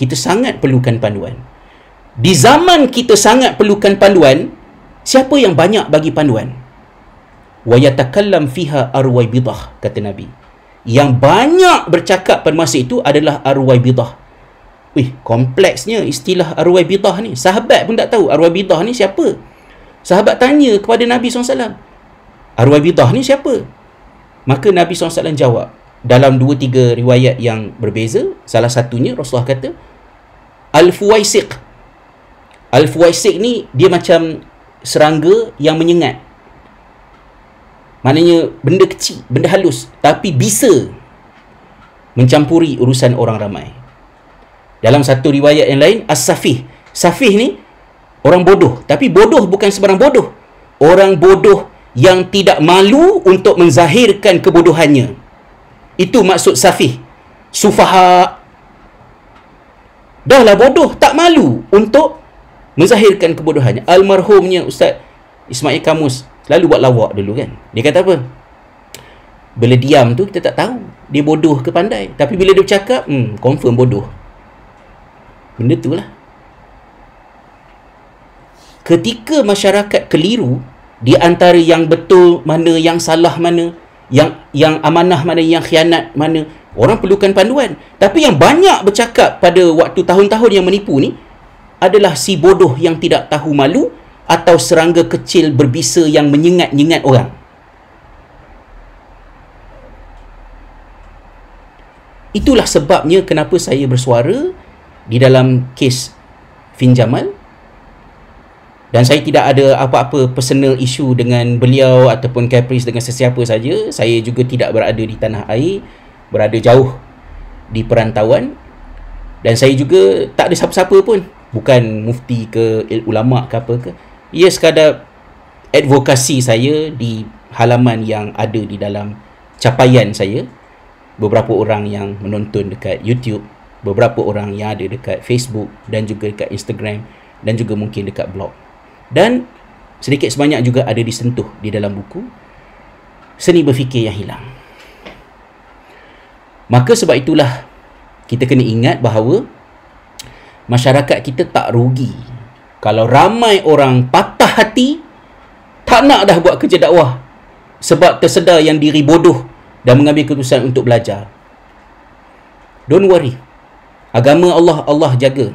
S1: kita sangat perlukan panduan di zaman kita sangat perlukan panduan siapa yang banyak bagi panduan wa yatakallam fiha arwai bidah kata nabi yang banyak bercakap pada masa itu adalah arwai bidah Wih, kompleksnya istilah arwai bidah ni. Sahabat pun tak tahu arwai bidah ni siapa. Sahabat tanya kepada Nabi SAW. Arwai bidah ni siapa? Maka Nabi SAW jawab. Dalam dua tiga riwayat yang berbeza. Salah satunya Rasulullah kata. Al-Fuwaisiq. Al-Fuwaisiq ni dia macam serangga yang menyengat. Maknanya benda kecil, benda halus tapi bisa mencampuri urusan orang ramai. Dalam satu riwayat yang lain, As-Safih. Safih ni orang bodoh, tapi bodoh bukan sebarang bodoh. Orang bodoh yang tidak malu untuk menzahirkan kebodohannya. Itu maksud Safih. Sufaha. Dahlah bodoh, tak malu untuk menzahirkan kebodohannya. Almarhumnya Ustaz Ismail Kamus Selalu buat lawak dulu kan. Dia kata apa? Bila diam tu kita tak tahu. Dia bodoh ke pandai. Tapi bila dia bercakap, hmm, confirm bodoh. Benda tu lah. Ketika masyarakat keliru, di antara yang betul mana, yang salah mana, yang yang amanah mana, yang khianat mana, orang perlukan panduan. Tapi yang banyak bercakap pada waktu tahun-tahun yang menipu ni, adalah si bodoh yang tidak tahu malu, atau serangga kecil berbisa yang menyengat-nyengat orang. Itulah sebabnya kenapa saya bersuara di dalam kes Fin Jamal dan saya tidak ada apa-apa personal issue dengan beliau ataupun Caprice dengan sesiapa saja. Saya juga tidak berada di tanah air, berada jauh di perantauan dan saya juga tak ada siapa-siapa pun. Bukan mufti ke ulama ke apa ke. Ia sekadar advokasi saya di halaman yang ada di dalam capaian saya. Beberapa orang yang menonton dekat YouTube beberapa orang yang ada dekat Facebook dan juga dekat Instagram dan juga mungkin dekat blog. Dan sedikit sebanyak juga ada disentuh di dalam buku seni berfikir yang hilang. Maka sebab itulah kita kena ingat bahawa masyarakat kita tak rugi. Kalau ramai orang patah hati tak nak dah buat kerja dakwah. Sebab tersedar yang diri bodoh dan mengambil keputusan untuk belajar. Don't worry. Agama Allah Allah jaga.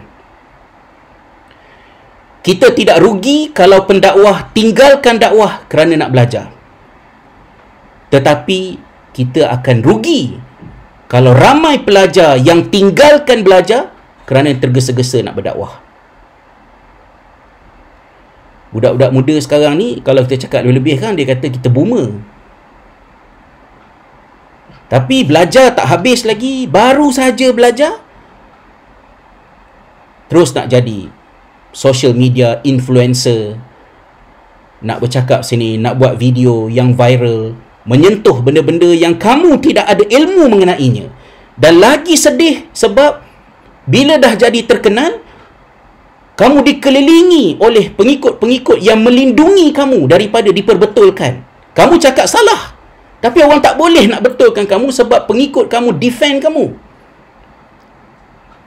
S1: Kita tidak rugi kalau pendakwah tinggalkan dakwah kerana nak belajar. Tetapi kita akan rugi kalau ramai pelajar yang tinggalkan belajar kerana tergesa-gesa nak berdakwah. Budak-budak muda sekarang ni kalau kita cakap lebih-lebih kan dia kata kita boomer. Tapi belajar tak habis lagi baru saja belajar terus nak jadi social media influencer nak bercakap sini nak buat video yang viral menyentuh benda-benda yang kamu tidak ada ilmu mengenainya. Dan lagi sedih sebab bila dah jadi terkenal kamu dikelilingi oleh pengikut-pengikut yang melindungi kamu daripada diperbetulkan. Kamu cakap salah. Tapi orang tak boleh nak betulkan kamu sebab pengikut kamu defend kamu.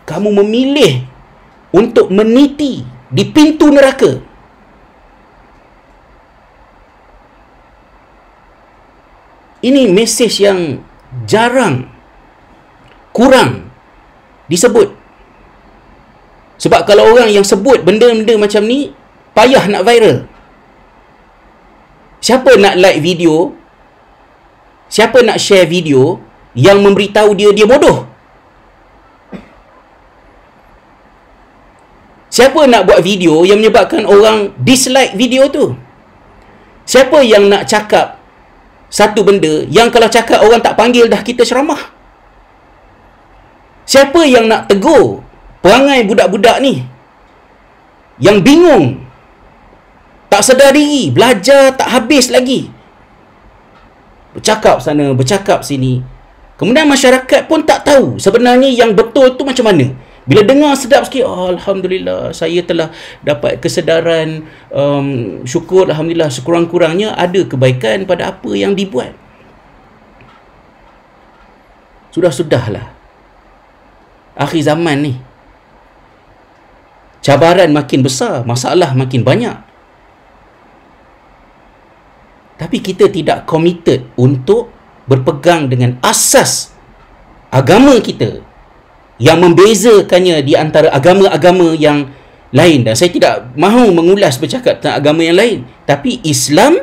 S1: Kamu memilih untuk meniti di pintu neraka. Ini mesej yang jarang kurang disebut sebab kalau orang yang sebut benda-benda macam ni payah nak viral. Siapa nak like video? Siapa nak share video yang memberitahu dia dia bodoh? Siapa nak buat video yang menyebabkan orang dislike video tu? Siapa yang nak cakap satu benda yang kalau cakap orang tak panggil dah kita ceramah? Siapa yang nak tegur perangai budak-budak ni yang bingung tak sedar diri belajar tak habis lagi. Bercakap sana bercakap sini. Kemudian masyarakat pun tak tahu sebenarnya yang betul tu macam mana. Bila dengar sedap sikit oh, alhamdulillah saya telah dapat kesedaran um, syukur alhamdulillah. Sekurang-kurangnya ada kebaikan pada apa yang dibuat. Sudah-sudahlah. Akhir zaman ni cabaran makin besar masalah makin banyak. Tapi kita tidak committed untuk berpegang dengan asas agama kita yang membezakannya di antara agama-agama yang lain. Dan saya tidak mahu mengulas bercakap tentang agama yang lain. Tapi Islam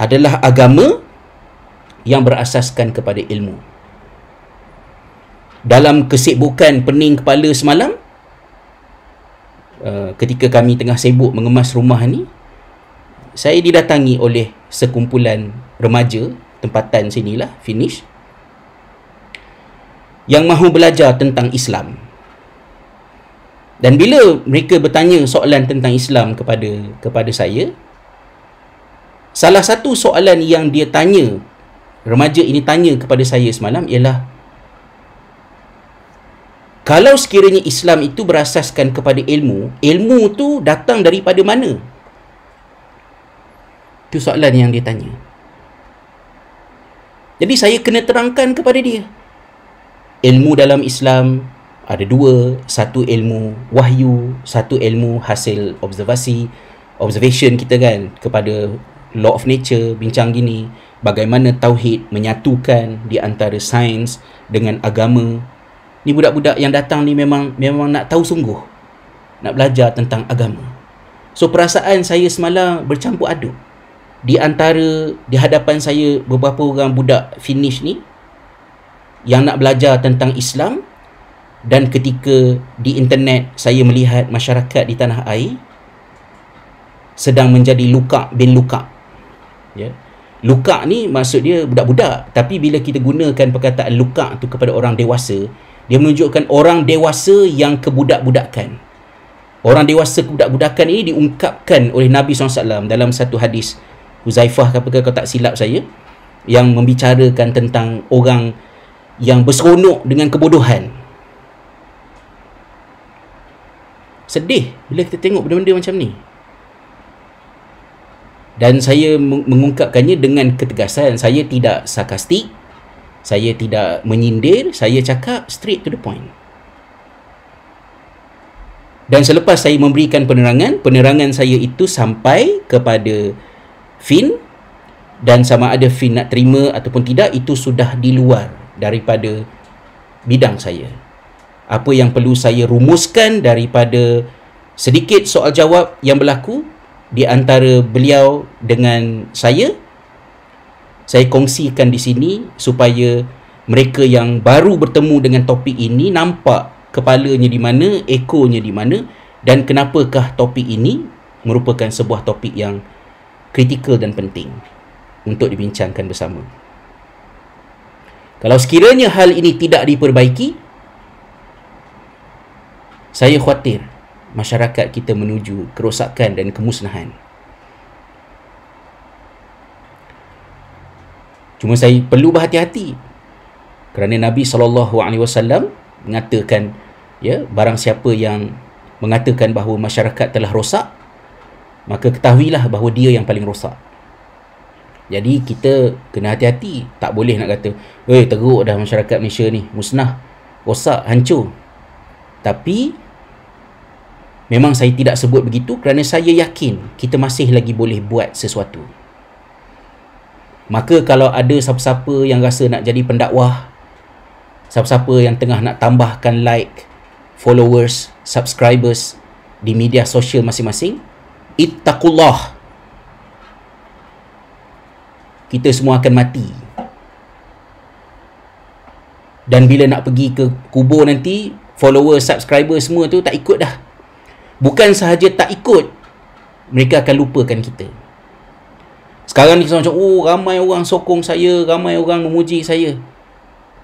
S1: adalah agama yang berasaskan kepada ilmu. Dalam kesibukan pening kepala semalam uh, ketika kami tengah sibuk mengemas rumah ni saya didatangi oleh sekumpulan remaja tempatan sinilah finish yang mahu belajar tentang Islam. Dan bila mereka bertanya soalan tentang Islam kepada kepada saya salah satu soalan yang dia tanya remaja ini tanya kepada saya semalam ialah kalau sekiranya Islam itu berasaskan kepada ilmu, ilmu tu datang daripada mana? Itu soalan yang dia tanya. Jadi saya kena terangkan kepada dia. Ilmu dalam Islam ada dua. Satu ilmu wahyu, satu ilmu hasil observasi. Observation kita kan kepada law of nature, bincang gini. Bagaimana tauhid menyatukan di antara sains dengan agama. Ni budak-budak yang datang ni memang memang nak tahu sungguh. Nak belajar tentang agama. So perasaan saya semalam bercampur aduk di antara di hadapan saya beberapa orang budak finish ni yang nak belajar tentang Islam dan ketika di internet saya melihat masyarakat di tanah air sedang menjadi luka bin luka ya luka ni maksud dia budak-budak tapi bila kita gunakan perkataan luka tu kepada orang dewasa dia menunjukkan orang dewasa yang kebudak-budakan orang dewasa kebudak-budakan ini diungkapkan oleh Nabi SAW dalam satu hadis. Huzaifah ke apakah kau tak silap saya yang membicarakan tentang orang yang berseronok dengan kebodohan. Sedih bila kita tengok benda-benda macam ni. Dan saya mengungkapkannya dengan ketegasan. Saya tidak sarkastik saya tidak menyindir saya cakap straight to the point dan selepas saya memberikan penerangan penerangan saya itu sampai kepada Fin dan sama ada Fin nak terima ataupun tidak itu sudah di luar daripada bidang saya. Apa yang perlu saya rumuskan daripada sedikit soal jawab yang berlaku di antara beliau dengan saya saya kongsikan di sini supaya mereka yang baru bertemu dengan topik ini nampak kepalanya di mana, ekornya di mana dan kenapakah topik ini merupakan sebuah topik yang kritikal dan penting untuk dibincangkan bersama. Kalau sekiranya hal ini tidak diperbaiki, saya khawatir masyarakat kita menuju kerosakan dan kemusnahan. Cuma saya perlu berhati-hati kerana Nabi saw mengatakan ya barang siapa yang mengatakan bahawa masyarakat telah rosak maka ketahuilah bahawa dia yang paling rosak. Jadi kita kena hati-hati, tak boleh nak kata, "Eh, teruk dah masyarakat Malaysia ni, musnah, rosak, hancur." Tapi memang saya tidak sebut begitu kerana saya yakin kita masih lagi boleh buat sesuatu. Maka kalau ada siapa-siapa yang rasa nak jadi pendakwah, siapa-siapa yang tengah nak tambahkan like, followers, subscribers di media sosial masing-masing, ittaqullah. Kita semua akan mati. Dan bila nak pergi ke kubur nanti follower subscriber semua tu tak ikut dah. Bukan sahaja tak ikut mereka akan lupakan kita sekarang ni macam oh ramai orang sokong saya ramai orang memuji saya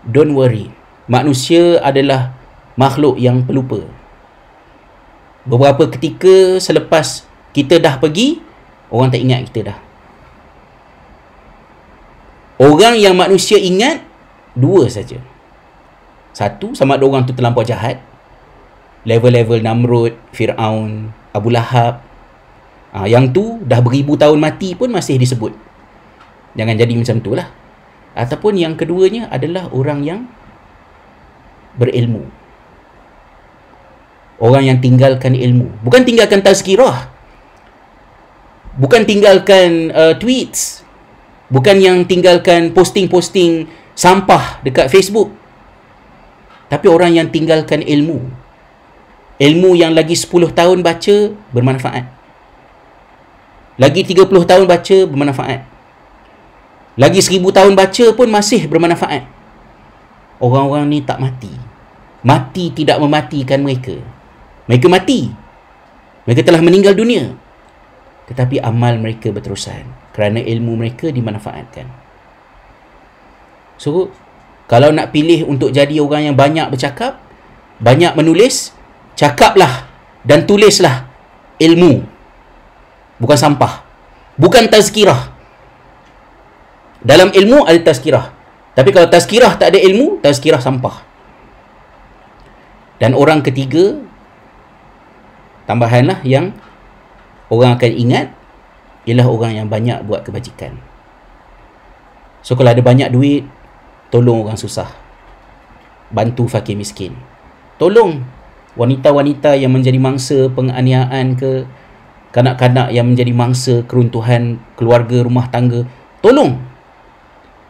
S1: don't worry manusia adalah makhluk yang pelupa beberapa ketika selepas kita dah pergi orang tak ingat kita dah Orang yang manusia ingat dua saja. Satu, sama ada orang tu terlampau jahat. Level-level Namrud, Fir'aun, Abu Lahab. Ha, yang tu dah beribu tahun mati pun masih disebut. Jangan jadi macam tu lah. Ataupun yang keduanya adalah orang yang berilmu. Orang yang tinggalkan ilmu. Bukan tinggalkan tazkirah. Bukan tinggalkan uh, tweets. Bukan yang tinggalkan posting-posting sampah dekat Facebook. Tapi orang yang tinggalkan ilmu. Ilmu yang lagi 10 tahun baca bermanfaat. Lagi 30 tahun baca bermanfaat. Lagi 1000 tahun baca pun masih bermanfaat. Orang-orang ni tak mati. Mati tidak mematikan mereka. Mereka mati. Mereka telah meninggal dunia. Tetapi amal mereka berterusan kerana ilmu mereka dimanfaatkan. So, kalau nak pilih untuk jadi orang yang banyak bercakap, banyak menulis, cakaplah dan tulislah ilmu. Bukan sampah. Bukan tazkirah. Dalam ilmu ada tazkirah. Tapi kalau tazkirah tak ada ilmu, tazkirah sampah. Dan orang ketiga, tambahanlah yang orang akan ingat ialah orang yang banyak buat kebajikan. So kalau ada banyak duit, tolong orang susah. Bantu fakir miskin. Tolong wanita-wanita yang menjadi mangsa penganiayaan ke kanak-kanak yang menjadi mangsa keruntuhan keluarga rumah tangga. Tolong.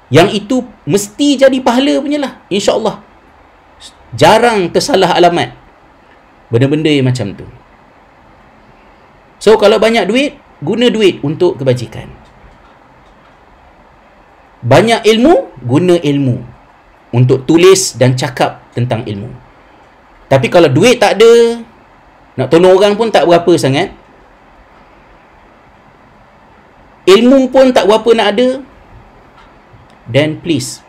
S1: Yang itu mesti jadi pahala punya lah. InsyaAllah. Jarang tersalah alamat. Benda-benda yang macam tu. So kalau banyak duit, guna duit untuk kebajikan. Banyak ilmu, guna ilmu untuk tulis dan cakap tentang ilmu. Tapi kalau duit tak ada, nak tolong orang pun tak berapa sangat. Ilmu pun tak berapa nak ada. Then please,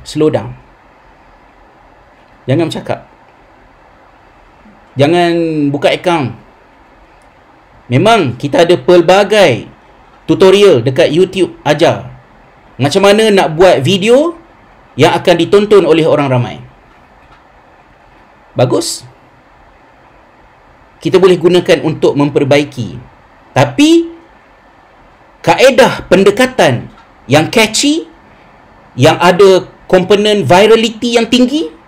S1: slow down. Jangan cakap. Jangan buka account Memang kita ada pelbagai tutorial dekat YouTube ajar macam mana nak buat video yang akan ditonton oleh orang ramai. Bagus. Kita boleh gunakan untuk memperbaiki. Tapi kaedah pendekatan yang catchy yang ada komponen virality yang tinggi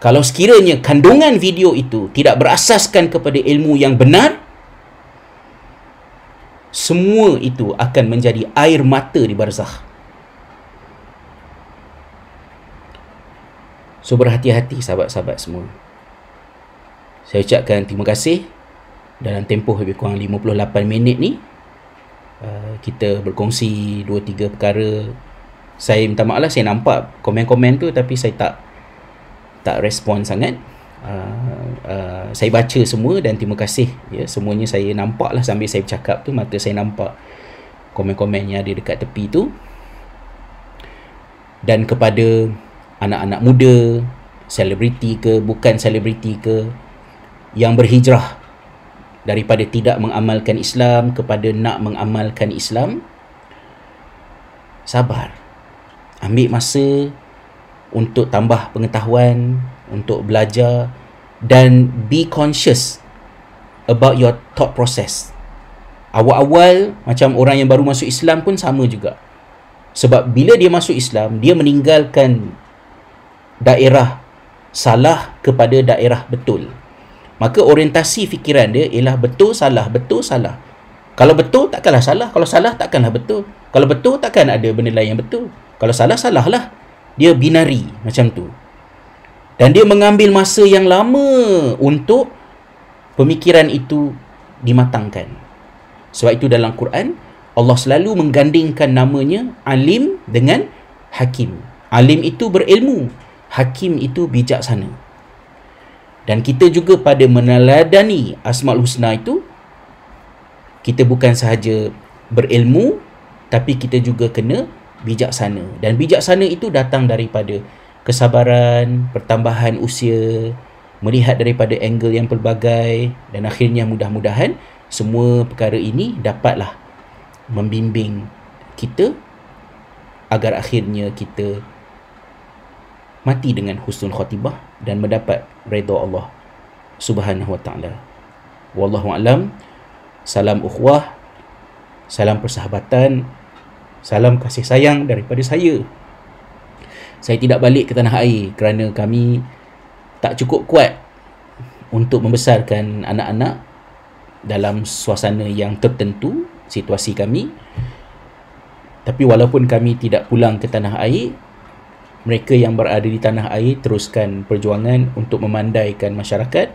S1: kalau sekiranya kandungan video itu tidak berasaskan kepada ilmu yang benar, semua itu akan menjadi air mata di barzah. So berhati-hati sahabat-sahabat semua. Saya ucapkan terima kasih dalam tempoh lebih kurang 58 minit ni. Uh, kita berkongsi 2-3 perkara. Saya minta maaf lah saya nampak komen-komen tu tapi saya tak tak respon sangat uh, uh, saya baca semua dan terima kasih ya semuanya saya nampak lah sambil saya bercakap tu mata saya nampak komen-komen yang ada dekat tepi tu dan kepada anak-anak muda selebriti ke bukan selebriti ke yang berhijrah daripada tidak mengamalkan Islam kepada nak mengamalkan Islam sabar ambil masa untuk tambah pengetahuan, untuk belajar dan be conscious about your thought process. Awal-awal macam orang yang baru masuk Islam pun sama juga. Sebab bila dia masuk Islam, dia meninggalkan daerah salah kepada daerah betul. Maka orientasi fikiran dia ialah betul salah, betul salah. Kalau betul takkanlah salah, kalau salah takkanlah betul. Kalau betul takkan ada benda lain yang betul. Kalau salah salahlah. Dia binari macam tu. Dan dia mengambil masa yang lama untuk pemikiran itu dimatangkan. Sebab itu dalam Quran Allah selalu menggandingkan namanya alim dengan hakim. Alim itu berilmu hakim itu bijaksana dan kita juga pada meneladani asmaul husna itu kita bukan sahaja berilmu tapi kita juga kena bijaksana. Dan bijaksana itu datang daripada kesabaran, pertambahan usia, melihat daripada angle yang pelbagai dan akhirnya mudah-mudahan semua perkara ini dapatlah membimbing kita agar akhirnya kita mati dengan husnul khatibah dan mendapat redha Allah Subhanahu wa taala. Wallahu alam. Salam ukhuwah. Salam persahabatan. Salam kasih sayang daripada saya. Saya tidak balik ke tanah air kerana kami tak cukup kuat untuk membesarkan anak-anak dalam suasana yang tertentu situasi kami tapi walaupun kami tidak pulang ke tanah air mereka yang berada di tanah air teruskan perjuangan untuk memandaikan masyarakat.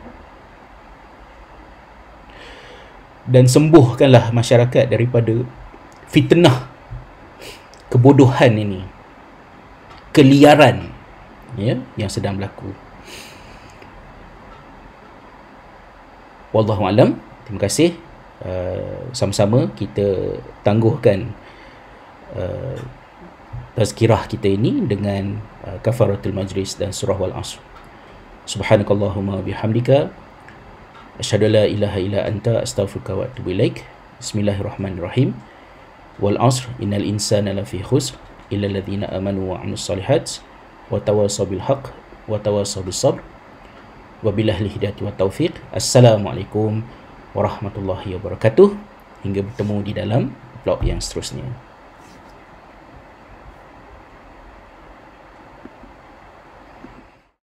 S1: Dan sembuhkanlah masyarakat daripada fitnah kebodohan ini keliaran ya yang sedang berlaku. Wallahu alam. Terima kasih. Uh, sama-sama kita tangguhkan uh, tazkirah kita ini dengan uh, kafaratul majlis dan surah wal asr subhanakallahumma bihamdika asyhadu la ilaha illa anta astaghfiruka wa atubu ilaik bismillahirrahmanirrahim wal asr innal insana lafi khusr illa alladhina amanu wa amilus solihat wa tawasaw bil haqq wa tawasaw bis sabr Wabillahi hidayati wa taufiq. Assalamualaikum warahmatullahi wabarakatuh. Hingga bertemu di dalam vlog yang seterusnya.